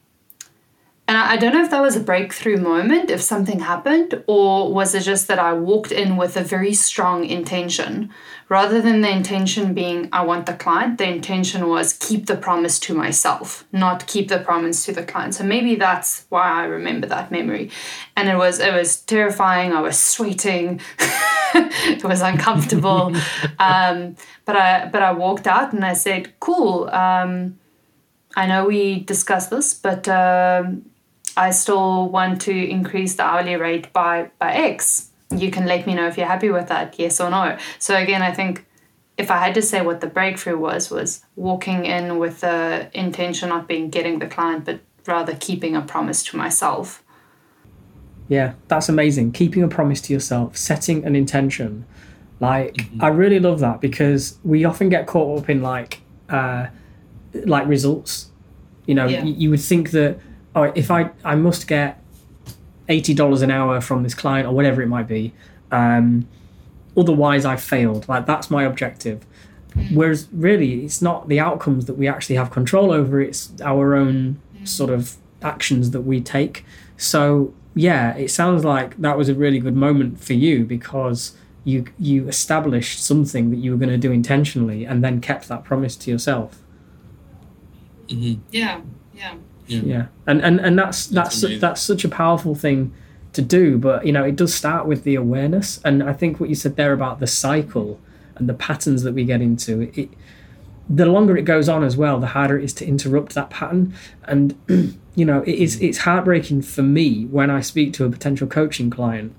Speaker 3: and I don't know if that was a breakthrough moment, if something happened, or was it just that I walked in with a very strong intention. Rather than the intention being, I want the client, the intention was keep the promise to myself, not keep the promise to the client. So maybe that's why I remember that memory. And it was it was terrifying. I was sweating. it was uncomfortable. um, but I but I walked out and I said, cool. Um, I know we discussed this, but um, I still want to increase the hourly rate by by X. You can let me know if you're happy with that, yes or no. So again, I think if I had to say what the breakthrough was, was walking in with the intention not being getting the client, but rather keeping a promise to myself.
Speaker 1: Yeah, that's amazing. Keeping a promise to yourself, setting an intention. Like mm-hmm. I really love that because we often get caught up in like uh like results. You know, yeah. you, you would think that oh, if I I must get eighty dollars an hour from this client or whatever it might be, um, otherwise I failed. Like that's my objective. Whereas really, it's not the outcomes that we actually have control over. It's our own sort of actions that we take. So yeah, it sounds like that was a really good moment for you because you you established something that you were going to do intentionally and then kept that promise to yourself.
Speaker 3: Mm-hmm. Yeah, yeah.
Speaker 1: Yeah. yeah. And, and and that's that's that's, that's such a powerful thing to do, but you know, it does start with the awareness. And I think what you said there about the cycle and the patterns that we get into, it, the longer it goes on as well, the harder it is to interrupt that pattern. And you know, it is it's heartbreaking for me when I speak to a potential coaching client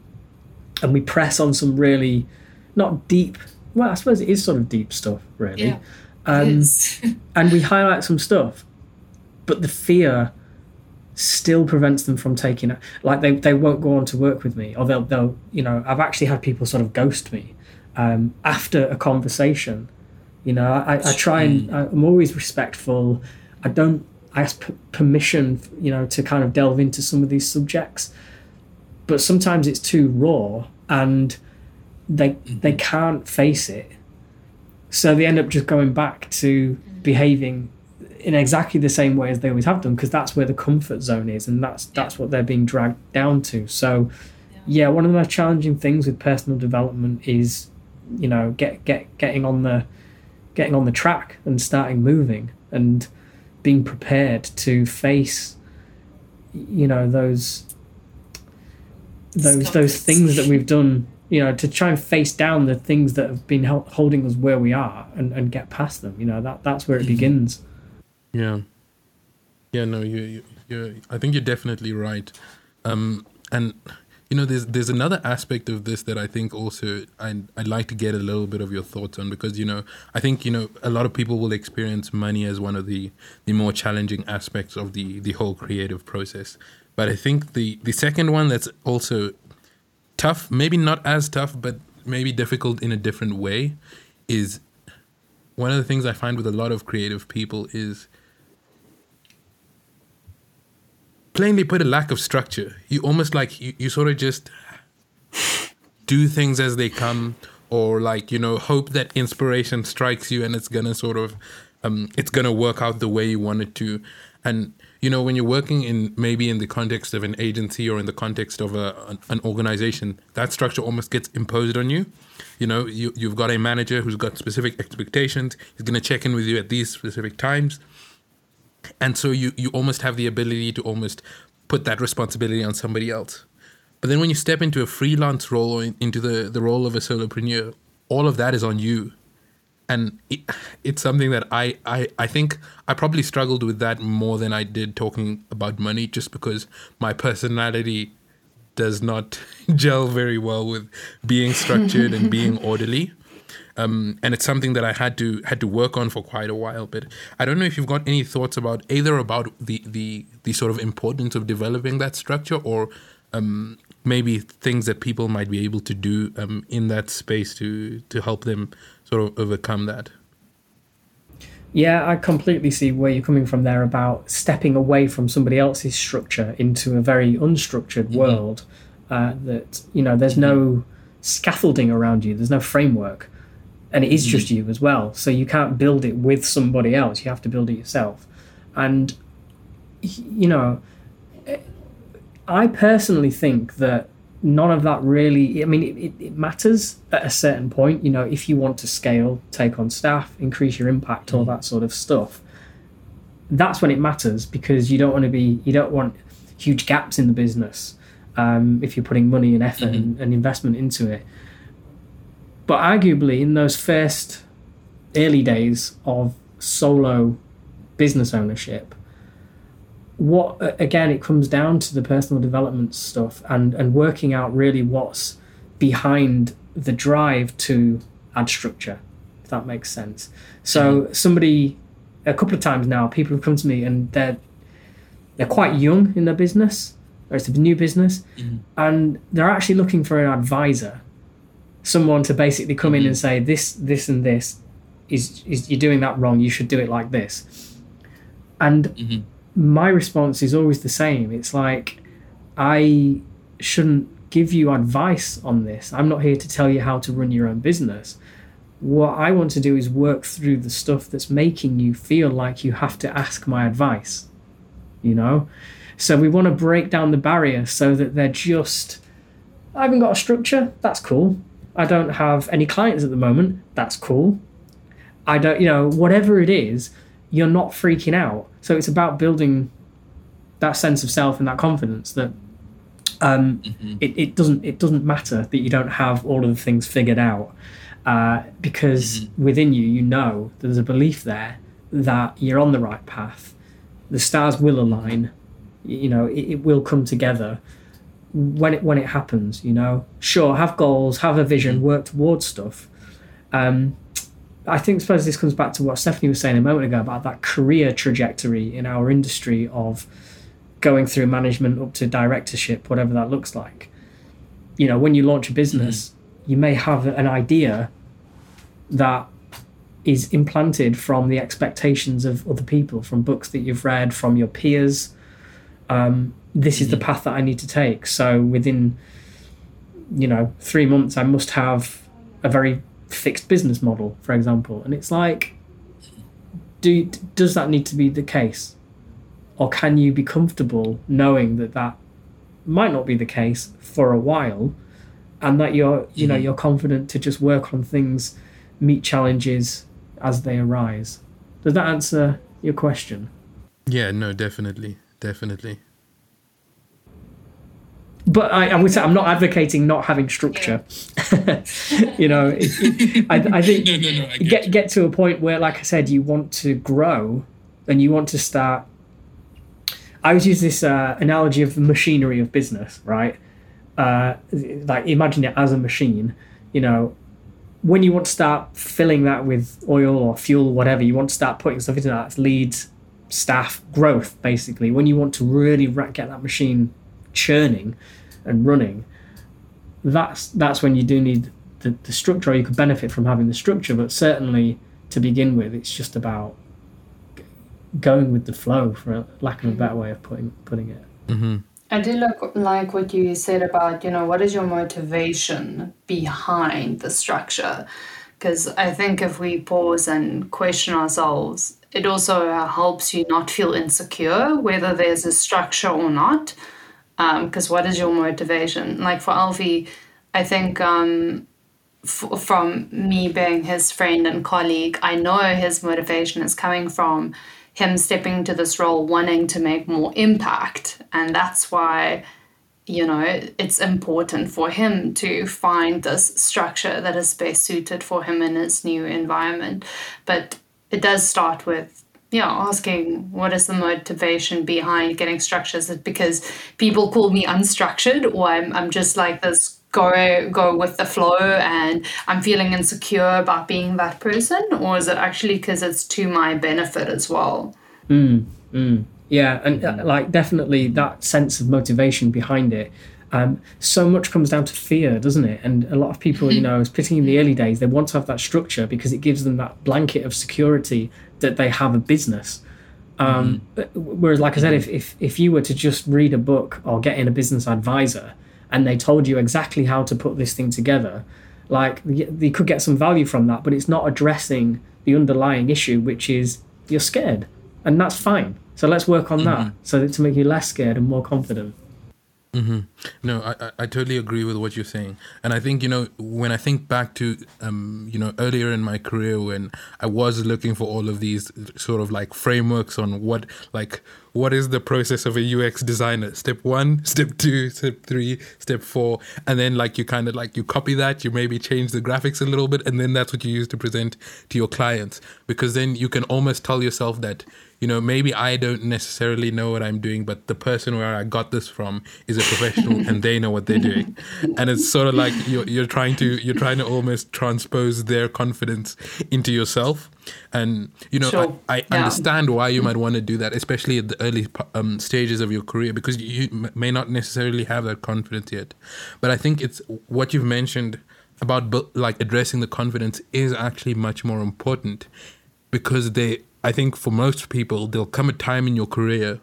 Speaker 1: and we press on some really not deep well, I suppose it is sort of deep stuff, really. Yeah, um, and we highlight some stuff but the fear still prevents them from taking it. Like they, they won't go on to work with me, or they'll they'll you know I've actually had people sort of ghost me um, after a conversation. You know, I, I try and hmm. I'm always respectful. I don't I ask p- permission, you know, to kind of delve into some of these subjects, but sometimes it's too raw and they hmm. they can't face it, so they end up just going back to hmm. behaving in exactly the same way as they always have done because that's where the comfort zone is and that's that's what they're being dragged down to. So yeah. one of the most challenging things with personal development is you know get get getting on the getting on the track and starting moving and being prepared to face you know those those those things that we've done you know to try and face down the things that have been holding us where we are and, and get past them you know that that's where it mm-hmm. begins
Speaker 2: yeah. Yeah, no, you, you, I think you're definitely right. Um, and you know, there's there's another aspect of this that I think also I I'd like to get a little bit of your thoughts on because you know I think you know a lot of people will experience money as one of the the more challenging aspects of the the whole creative process. But I think the the second one that's also tough, maybe not as tough, but maybe difficult in a different way, is one of the things I find with a lot of creative people is plainly put a lack of structure. You almost like you, you sort of just do things as they come or like you know hope that inspiration strikes you and it's gonna sort of um, it's gonna work out the way you want it to. And you know when you're working in maybe in the context of an agency or in the context of a, an, an organization that structure almost gets imposed on you. You know you, you've got a manager who's got specific expectations. He's going to check in with you at these specific times and so you you almost have the ability to almost put that responsibility on somebody else but then when you step into a freelance role or in, into the the role of a solopreneur all of that is on you and it, it's something that I, I I think I probably struggled with that more than I did talking about money just because my personality does not gel very well with being structured and being orderly. Um, and it's something that I had to had to work on for quite a while. But I don't know if you've got any thoughts about either about the the the sort of importance of developing that structure, or um, maybe things that people might be able to do um, in that space to to help them sort of overcome that.
Speaker 1: Yeah, I completely see where you're coming from there about stepping away from somebody else's structure into a very unstructured mm-hmm. world. Uh, that you know, there's no scaffolding around you. There's no framework, and it is mm-hmm. just you as well. So you can't build it with somebody else. You have to build it yourself. And you know, I personally think that none of that really i mean it, it, matters at a certain point you know if you want to scale take on staff increase your impact all that sort of stuff that's when it matters because you don't want to be you don't want huge gaps in the business um, if you're putting money and effort mm-hmm. and, and investment into it but arguably in those first early days of solo business ownership what again it comes down to the personal development stuff and and working out really what's behind the drive to add structure if that makes sense so mm-hmm. somebody a couple of times now people have come to me and they're they're quite young in their business or it's a new business mm-hmm. and they're actually looking for an advisor someone to basically come in and say this this and this is is you're doing that wrong you should do it like this and mm-hmm my response is always the same. It's like, I shouldn't give you advice on this. I'm not here to tell you how to run your own business. What I want to do is work through the stuff that's making you feel like you have to ask my advice. You know? So we want to break down the barrier so that they're just, I haven't got a structure. That's cool. I don't have any clients at the moment. That's cool. I don't, you know, whatever it is, you're not freaking out. So it's about building that sense of self and that confidence that um, mm-hmm. it, it doesn't it doesn't matter that you don't have all of the things figured out uh, because mm-hmm. within you you know there's a belief there that you're on the right path. The stars will align. You know it, it will come together when it when it happens. You know, sure, have goals, have a vision, mm-hmm. work towards stuff. Um, I think suppose this comes back to what Stephanie was saying a moment ago about that career trajectory in our industry of going through management up to directorship, whatever that looks like. You know, when you launch a business, mm-hmm. you may have an idea that is implanted from the expectations of other people, from books that you've read, from your peers. Um, this is the mm-hmm. path that I need to take. So within, you know, three months, I must have a very fixed business model, for example. And it's like, do does that need to be the case, or can you be comfortable knowing that that might not be the case for a while, and that you're you know mm-hmm. you're confident to just work on things, meet challenges as they arise. Does that answer your question?
Speaker 2: Yeah. No. Definitely. Definitely
Speaker 1: but I, I, would say I'm not advocating not having structure. you know, it, it, I, I, think no, no, no, I get, get get to a point where, like I said, you want to grow and you want to start. I always use this uh, analogy of the machinery of business, right? Uh, like imagine it as a machine. You know, when you want to start filling that with oil or fuel, or whatever, you want to start putting stuff into that leads staff growth, basically. When you want to really get that machine churning and running, that's that's when you do need the, the structure, or you could benefit from having the structure. But certainly to begin with, it's just about going with the flow, for lack of a better way of putting putting it.
Speaker 3: Mm-hmm. I do look like what you said about you know what is your motivation behind the structure because I think if we pause and question ourselves, it also helps you not feel insecure whether there's a structure or not. Because um, what is your motivation? Like for Alfie, I think um, f- from me being his friend and colleague, I know his motivation is coming from him stepping into this role wanting to make more impact. And that's why you know, it's important for him to find this structure that is best suited for him in his new environment. But it does start with you know, asking what is the motivation behind getting structures? Is because people call me unstructured or I'm, I'm just like this go go with the flow and I'm feeling insecure about being that person? Or is it actually because it's to my benefit as well?
Speaker 1: Mm, mm. Yeah, and uh, like definitely that sense of motivation behind it. Um, so much comes down to fear, doesn't it? And a lot of people, you know, particularly in the early days, they want to have that structure because it gives them that blanket of security that they have a business. Um, mm-hmm. Whereas, like I said, if, if if you were to just read a book or get in a business advisor and they told you exactly how to put this thing together, like you could get some value from that, but it's not addressing the underlying issue, which is you're scared, and that's fine. So let's work on that mm-hmm. so that to make you less scared and more confident.
Speaker 2: Mm-hmm. No, I, I totally agree with what you're saying, and I think you know when I think back to um you know earlier in my career when I was looking for all of these sort of like frameworks on what like what is the process of a UX designer? Step one step two step three step four. And then like you kind of like you copy that you maybe change the graphics a little bit and then that's what you use to present to your clients. Because then you can almost tell yourself that you know, maybe I don't necessarily know what I'm doing, but the person where I got this from is a professional and they know what they're doing. And it's sort of like you're, you're trying to you're trying to almost transpose their confidence into yourself. And you know, sure. I, I yeah. understand why you might want to do that, especially at the early um, stages of your career, because you may not necessarily have that confidence yet. But I think it's what you've mentioned about like addressing the confidence is actually much more important because they I think for most people, there'll come a time in your career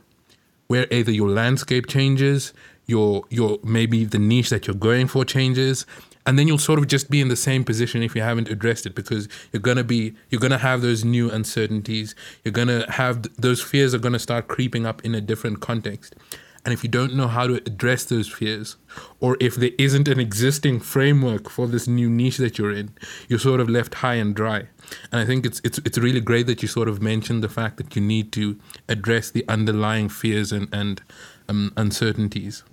Speaker 2: where either your landscape changes, your your maybe the niche that you're going for changes, and then you'll sort of just be in the same position if you haven't addressed it because you're gonna be you're gonna have those new uncertainties. You're gonna have those fears are gonna start creeping up in a different context. And if you don't know how to address those fears, or if there isn't an existing framework for this new niche that you're in, you're sort of left high and dry. And I think it's it's it's really great that you sort of mentioned the fact that you need to address the underlying fears and and um, uncertainties.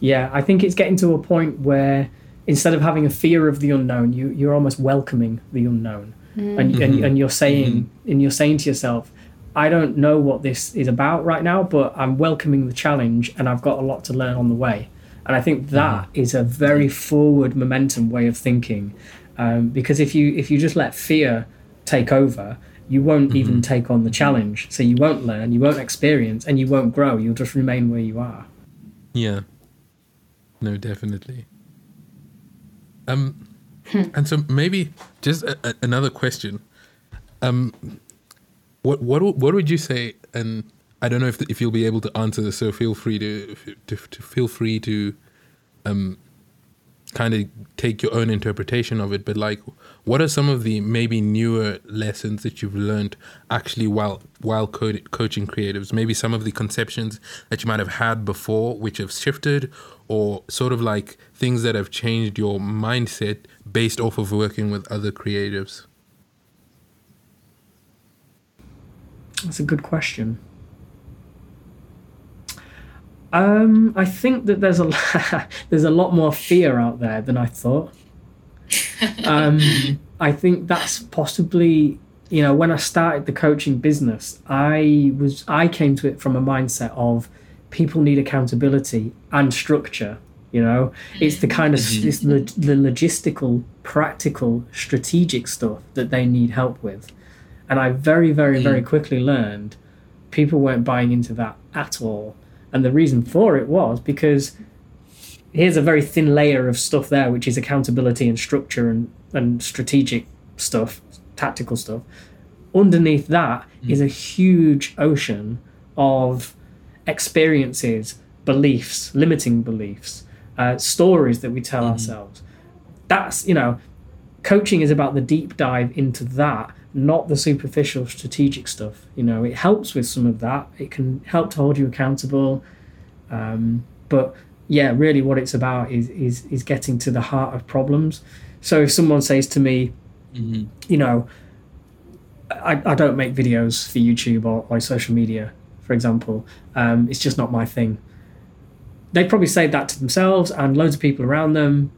Speaker 1: Yeah, I think it's getting to a point where instead of having a fear of the unknown, you you're almost welcoming the unknown, mm. and, mm-hmm. and and you're saying mm-hmm. and you're saying to yourself I don't know what this is about right now, but I'm welcoming the challenge and I've got a lot to learn on the way. And I think that mm-hmm. is a very forward momentum way of thinking. Um, because if you if you just let fear take over, you won't mm-hmm. even take on the challenge. So you won't learn, you won't experience, and you won't grow. You'll just remain where you are.
Speaker 2: Yeah. No, definitely. Um, hmm. and so maybe just a, a, another question. Um, what what what would you say? And I don't know if if you'll be able to answer this, so feel free to to, to feel free to um kind of take your own interpretation of it. But like, what are some of the maybe newer lessons that you've learned actually while while co- coaching creatives? Maybe some of the conceptions that you might have had before, which have shifted, or sort of like things that have changed your mindset based off of working with other creatives.
Speaker 1: That's a good question. Um, I think that there's a there's a lot more fear out there than I thought. Um, I think that's possibly you know when I started the coaching business, I was I came to it from a mindset of people need accountability and structure. You know, it's the kind of mm-hmm. it's the, the logistical, practical, strategic stuff that they need help with. And I very, very, mm. very quickly learned people weren't buying into that at all. And the reason for it was because here's a very thin layer of stuff there, which is accountability and structure and, and strategic stuff, tactical stuff. Underneath that mm. is a huge ocean of experiences, beliefs, limiting beliefs, uh, stories that we tell mm. ourselves. That's, you know, coaching is about the deep dive into that not the superficial strategic stuff you know it helps with some of that. It can help to hold you accountable um, but yeah really what it's about is is is getting to the heart of problems. So if someone says to me
Speaker 2: Mm-hmm.
Speaker 1: you know I, I don't make videos for youtube or, or social media for example um, it's just not my thing. They probably say that to themselves and loads of people around them.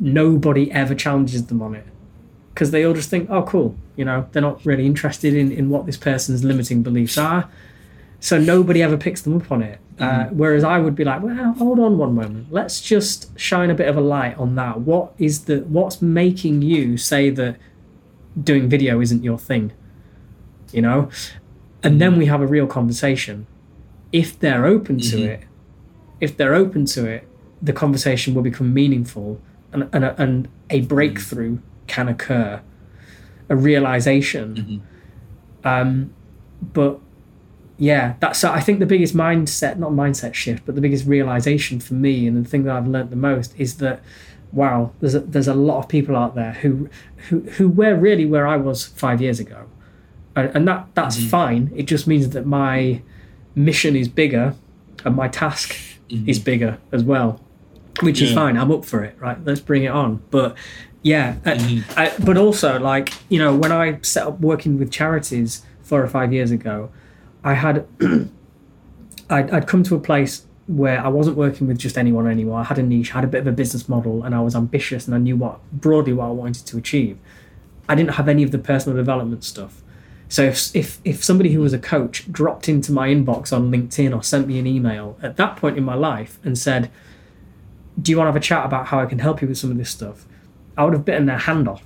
Speaker 1: Nobody ever challenges them on it because they all just think oh cool you know they're not really interested in, in what this person's limiting beliefs are. So nobody ever picks them up on it. Uh, whereas i would be like well hold on one moment. Let's just shine a bit of a light on that. What is the what's making you say that doing video isn't your thing? You know? And then we have a real conversation. If they're open to
Speaker 2: Mhm.
Speaker 1: it if they're open to it the conversation will become meaningful and, and, a, and a breakthrough can occur a realization. Mm-hmm. Um, but yeah that's so i think the biggest mindset not mindset shift but the biggest realization for me and the thing that i've learned the most is that wow there's a, there's a lot of people out there who who who were really where i was five years ago. And, and that that's mm-hmm. fine. It just means that my mission is bigger and my task mm-hmm. is bigger as well which is fine. I'm up for it right? Let's bring it on. But yeah uh, I, but also like you know when i set up working with charities four or five years ago i had I'd, I'd come to a place where i wasn't working with just anyone anymore. I had a niche I had a bit of a business model and i was ambitious and i knew what broadly what i wanted to achieve. I didn't have any of the personal development stuff. So if, if if somebody who was a coach dropped into my inbox on linkedin or sent me an email at that point in my life and said do you want to have a chat about how i can help you with some of this stuff I would have bitten their hand off.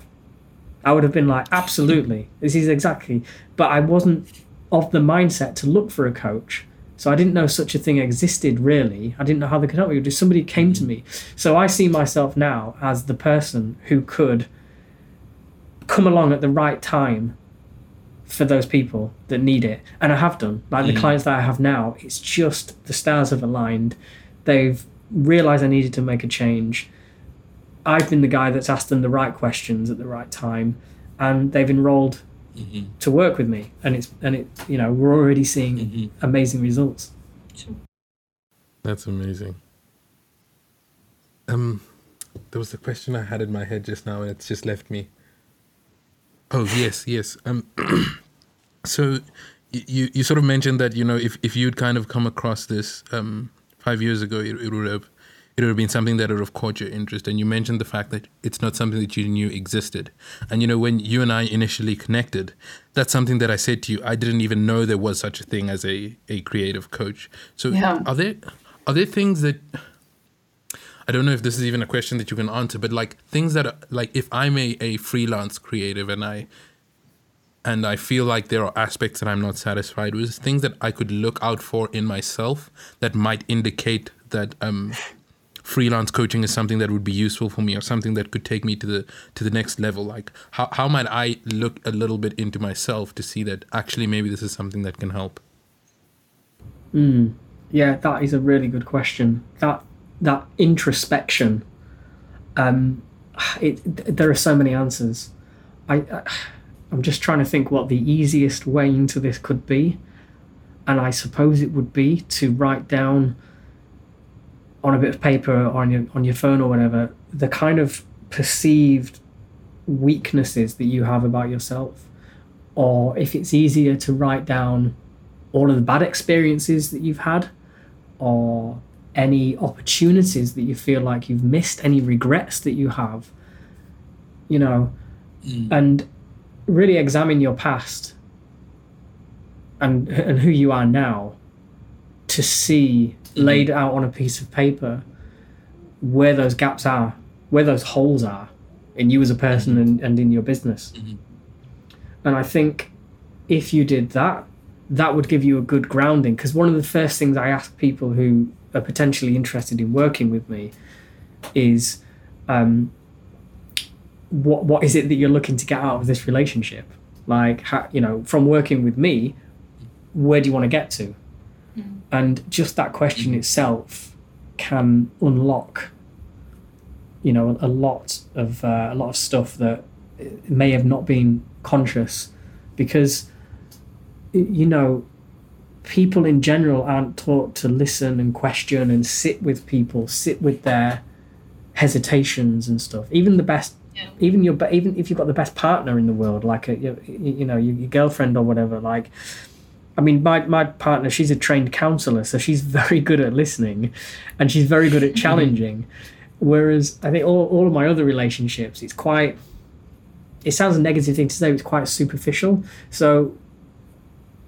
Speaker 1: I would have been like, absolutely, this is exactly. But I wasn't of the mindset to look for a coach. So I didn't know such a thing existed really. I didn't know how they could help me. Just somebody came to mm-hmm. me. So I see myself now as the person who could come along at the right time for those people that need it. And I have done. Like the mm. clients that I have now, it's just the stars have aligned. They've realized I needed to make a change. I've been the guy that's asked them the right questions at the right time, and they've enrolled to work with me. And it's and it you know we're already seeing amazing results.
Speaker 2: That's amazing. Um, there was a question I had in my head just now, and it's just left me. Oh yes, yes. Um, so you you sort of mentioned that you know if if you'd kind of come across this um five years ago, it, it would have it would have been something that would have caught your interest. And you mentioned the fact that it's not something that you knew existed. And you know when you and I initially connected, that's something that I said to you. I didn't even know there was such a thing as a a creative coach. So
Speaker 3: Yeah.
Speaker 2: are there are there things that I don't know if this is even a question that you can answer, but like things that are, like if I'm a, a freelance creative and I and I feel like there are aspects that I'm not satisfied with, things that I could look out for in myself that might indicate that um freelance coaching is something that would be useful for me or something that could take me to the to the next level. Like how how might I look a little bit into myself to see that actually maybe this is something that can help?
Speaker 1: Yeah, that is a really good question. That that introspection. Um, it there are so many answers. I, I I'm just trying to think what the easiest way into this could be, and I suppose it would be to write down on a bit of paper or on your on your phone or whatever the kind of perceived weaknesses that you have about yourself, or if it's easier to write down all of the bad experiences that you've had or any opportunities that you feel like you've missed any regrets that you have you know mm. and really examine your past and and who you are now to see Mm-hmm. laid out on a piece of paper where those gaps are where those holes are in you as a person mm-hmm. and, and in your business. Mm-hmm. And i think if you did that that would give you a good grounding. Because one of the first things I ask people who are potentially interested in working with me is um, what what is it that you're looking to get out of this relationship? Like how, you know from working with me where do you want to get to and just that question itself can unlock you know a lot of uh, a lot of stuff that may have not been conscious. Because you know people in general aren't taught to listen and question and sit with people sit with their hesitations and stuff. Even the best
Speaker 3: Yeah.
Speaker 1: even your even if you've got the best partner in the world like a you, you know your, your girlfriend or whatever like I mean, my, my partner, she's a trained counselor, so she's very good at listening and she's very good at mm-hmm. challenging. Whereas I think all, all of my other relationships, it's quite, it sounds a negative thing to say, but it's quite superficial. So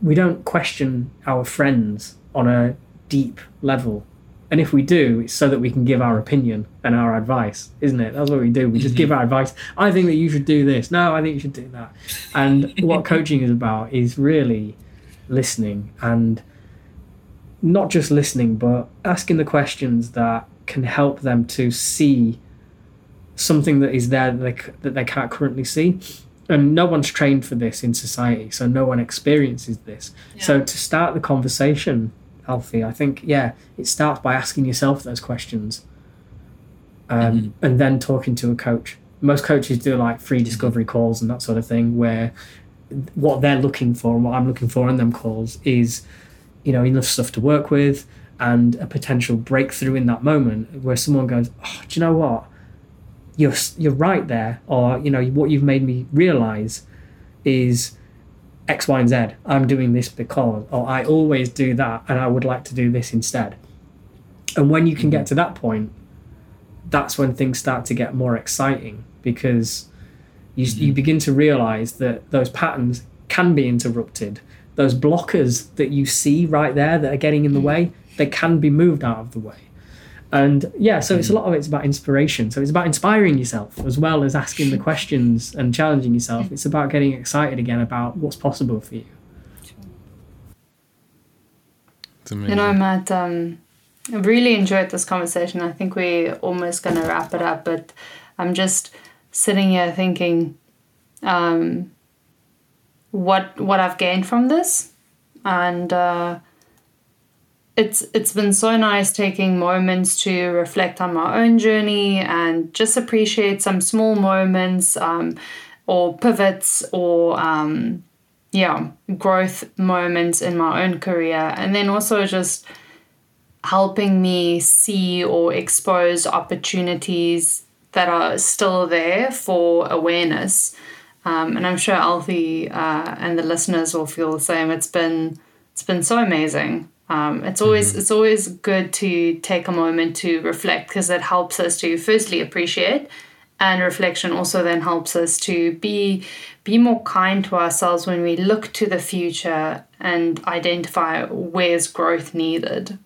Speaker 1: we don't question our friends on a deep level. And if we do, it's so that we can give our opinion and our advice, isn't it? That's what we do. We just give mm-hmm. our advice. I think that you should do this. No, I think you should do that. And what coaching is about is really listening and not just listening, but asking the questions that can help them to see something that is there that they, that they can't currently see. And no one's trained for this in society, so no one experiences this. So to start the conversation, Alfie, I think, yeah, it starts by asking yourself those questions um, and then talking to a coach. Most coaches do like free discovery calls and that sort of thing, where what they're looking for and what I'm looking for in them calls is, you know, enough stuff to work with and a potential breakthrough in that moment where someone goes, oh, do you know what? You're you're right there, or you know what you've made me realize is X, Y, and Z. I'm doing this because, or I always do that, and I would like to do this instead. And when you can get mm. to that point, that's when things start to get more exciting because you, you mm-hmm. begin to realize that those patterns can be interrupted. Those blockers that you see right there that are getting in the mm-hmm. way, they can be moved out of the way. And yeah, so it's a mm-hmm. lot of it's about inspiration. So it's about inspiring yourself as well as asking the questions and challenging yourself. It's about getting excited again about what's possible for you.
Speaker 2: It's amazing.
Speaker 3: You know, Matt, um, I really enjoyed this conversation. I think we're almost going to wrap it up, but I'm just sitting here thinking um, what what I've gained from this, and uh, it's it's been so nice taking moments to reflect on my own journey and just appreciate some small moments um, or pivots or um, yeah growth moments in my own career. And then also just helping me see or expose opportunities that are still there for awareness. Um, and i'm sure alfie uh, and the listeners will feel the same. It's been it's been so amazing. Um, it's always it's always good to take a moment to reflect because it helps us to firstly appreciate and reflection also then helps us to be be more kind to ourselves when we look to the future and identify where's growth needed.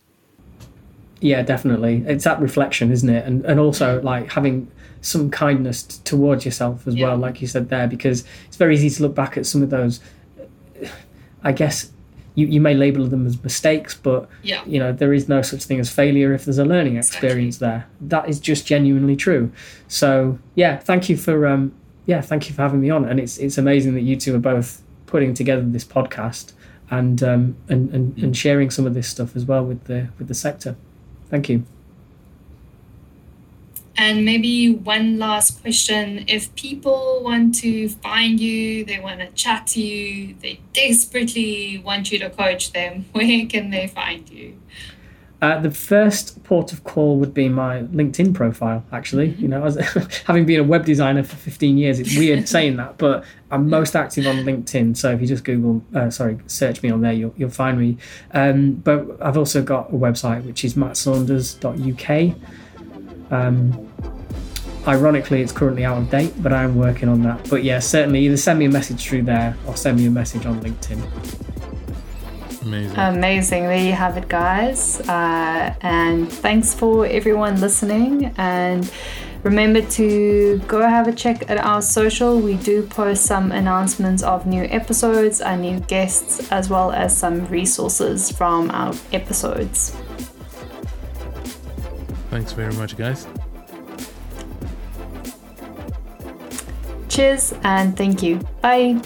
Speaker 1: Yeah, definitely. It's that reflection, isn't it? And and also like having some kindness t- towards yourself as well, like you said there, because it's very easy to look back at some of those. I guess you, you may label them as mistakes, but
Speaker 3: yeah
Speaker 1: you know there is no such thing as failure if there's a learning experience there. That is just genuinely true. So yeah, thank you for um yeah thank you for having me on, and it's it's amazing that you two are both putting together this podcast and um and and, and sharing some of this stuff as well with the with the sector. Thank you.
Speaker 4: And maybe one last question. If people want to find you, they want to chat to you, they desperately want you to coach them, where can they find you?
Speaker 1: Uh, the first port of call would be my LinkedIn profile. Actually, you know, as, having been a web designer for 15 years, it's weird saying that, but I'm most active on LinkedIn. So if you just Google, uh, sorry, search me on there, you'll, you'll find me. Um, but I've also got a website which is mattsaunders.uk. Um, ironically, it's currently out of date, but I'm working on that. But yeah, certainly either send me a message through there or send me a message on LinkedIn.
Speaker 2: Amazing.
Speaker 3: Amazing. There you have it, guys. Uh, and thanks for everyone listening. And remember to go have a check at our social. We do post some announcements of new episodes, our new guests, as well as some resources from our episodes.
Speaker 2: Thanks very much, guys.
Speaker 3: Cheers and thank you. Bye.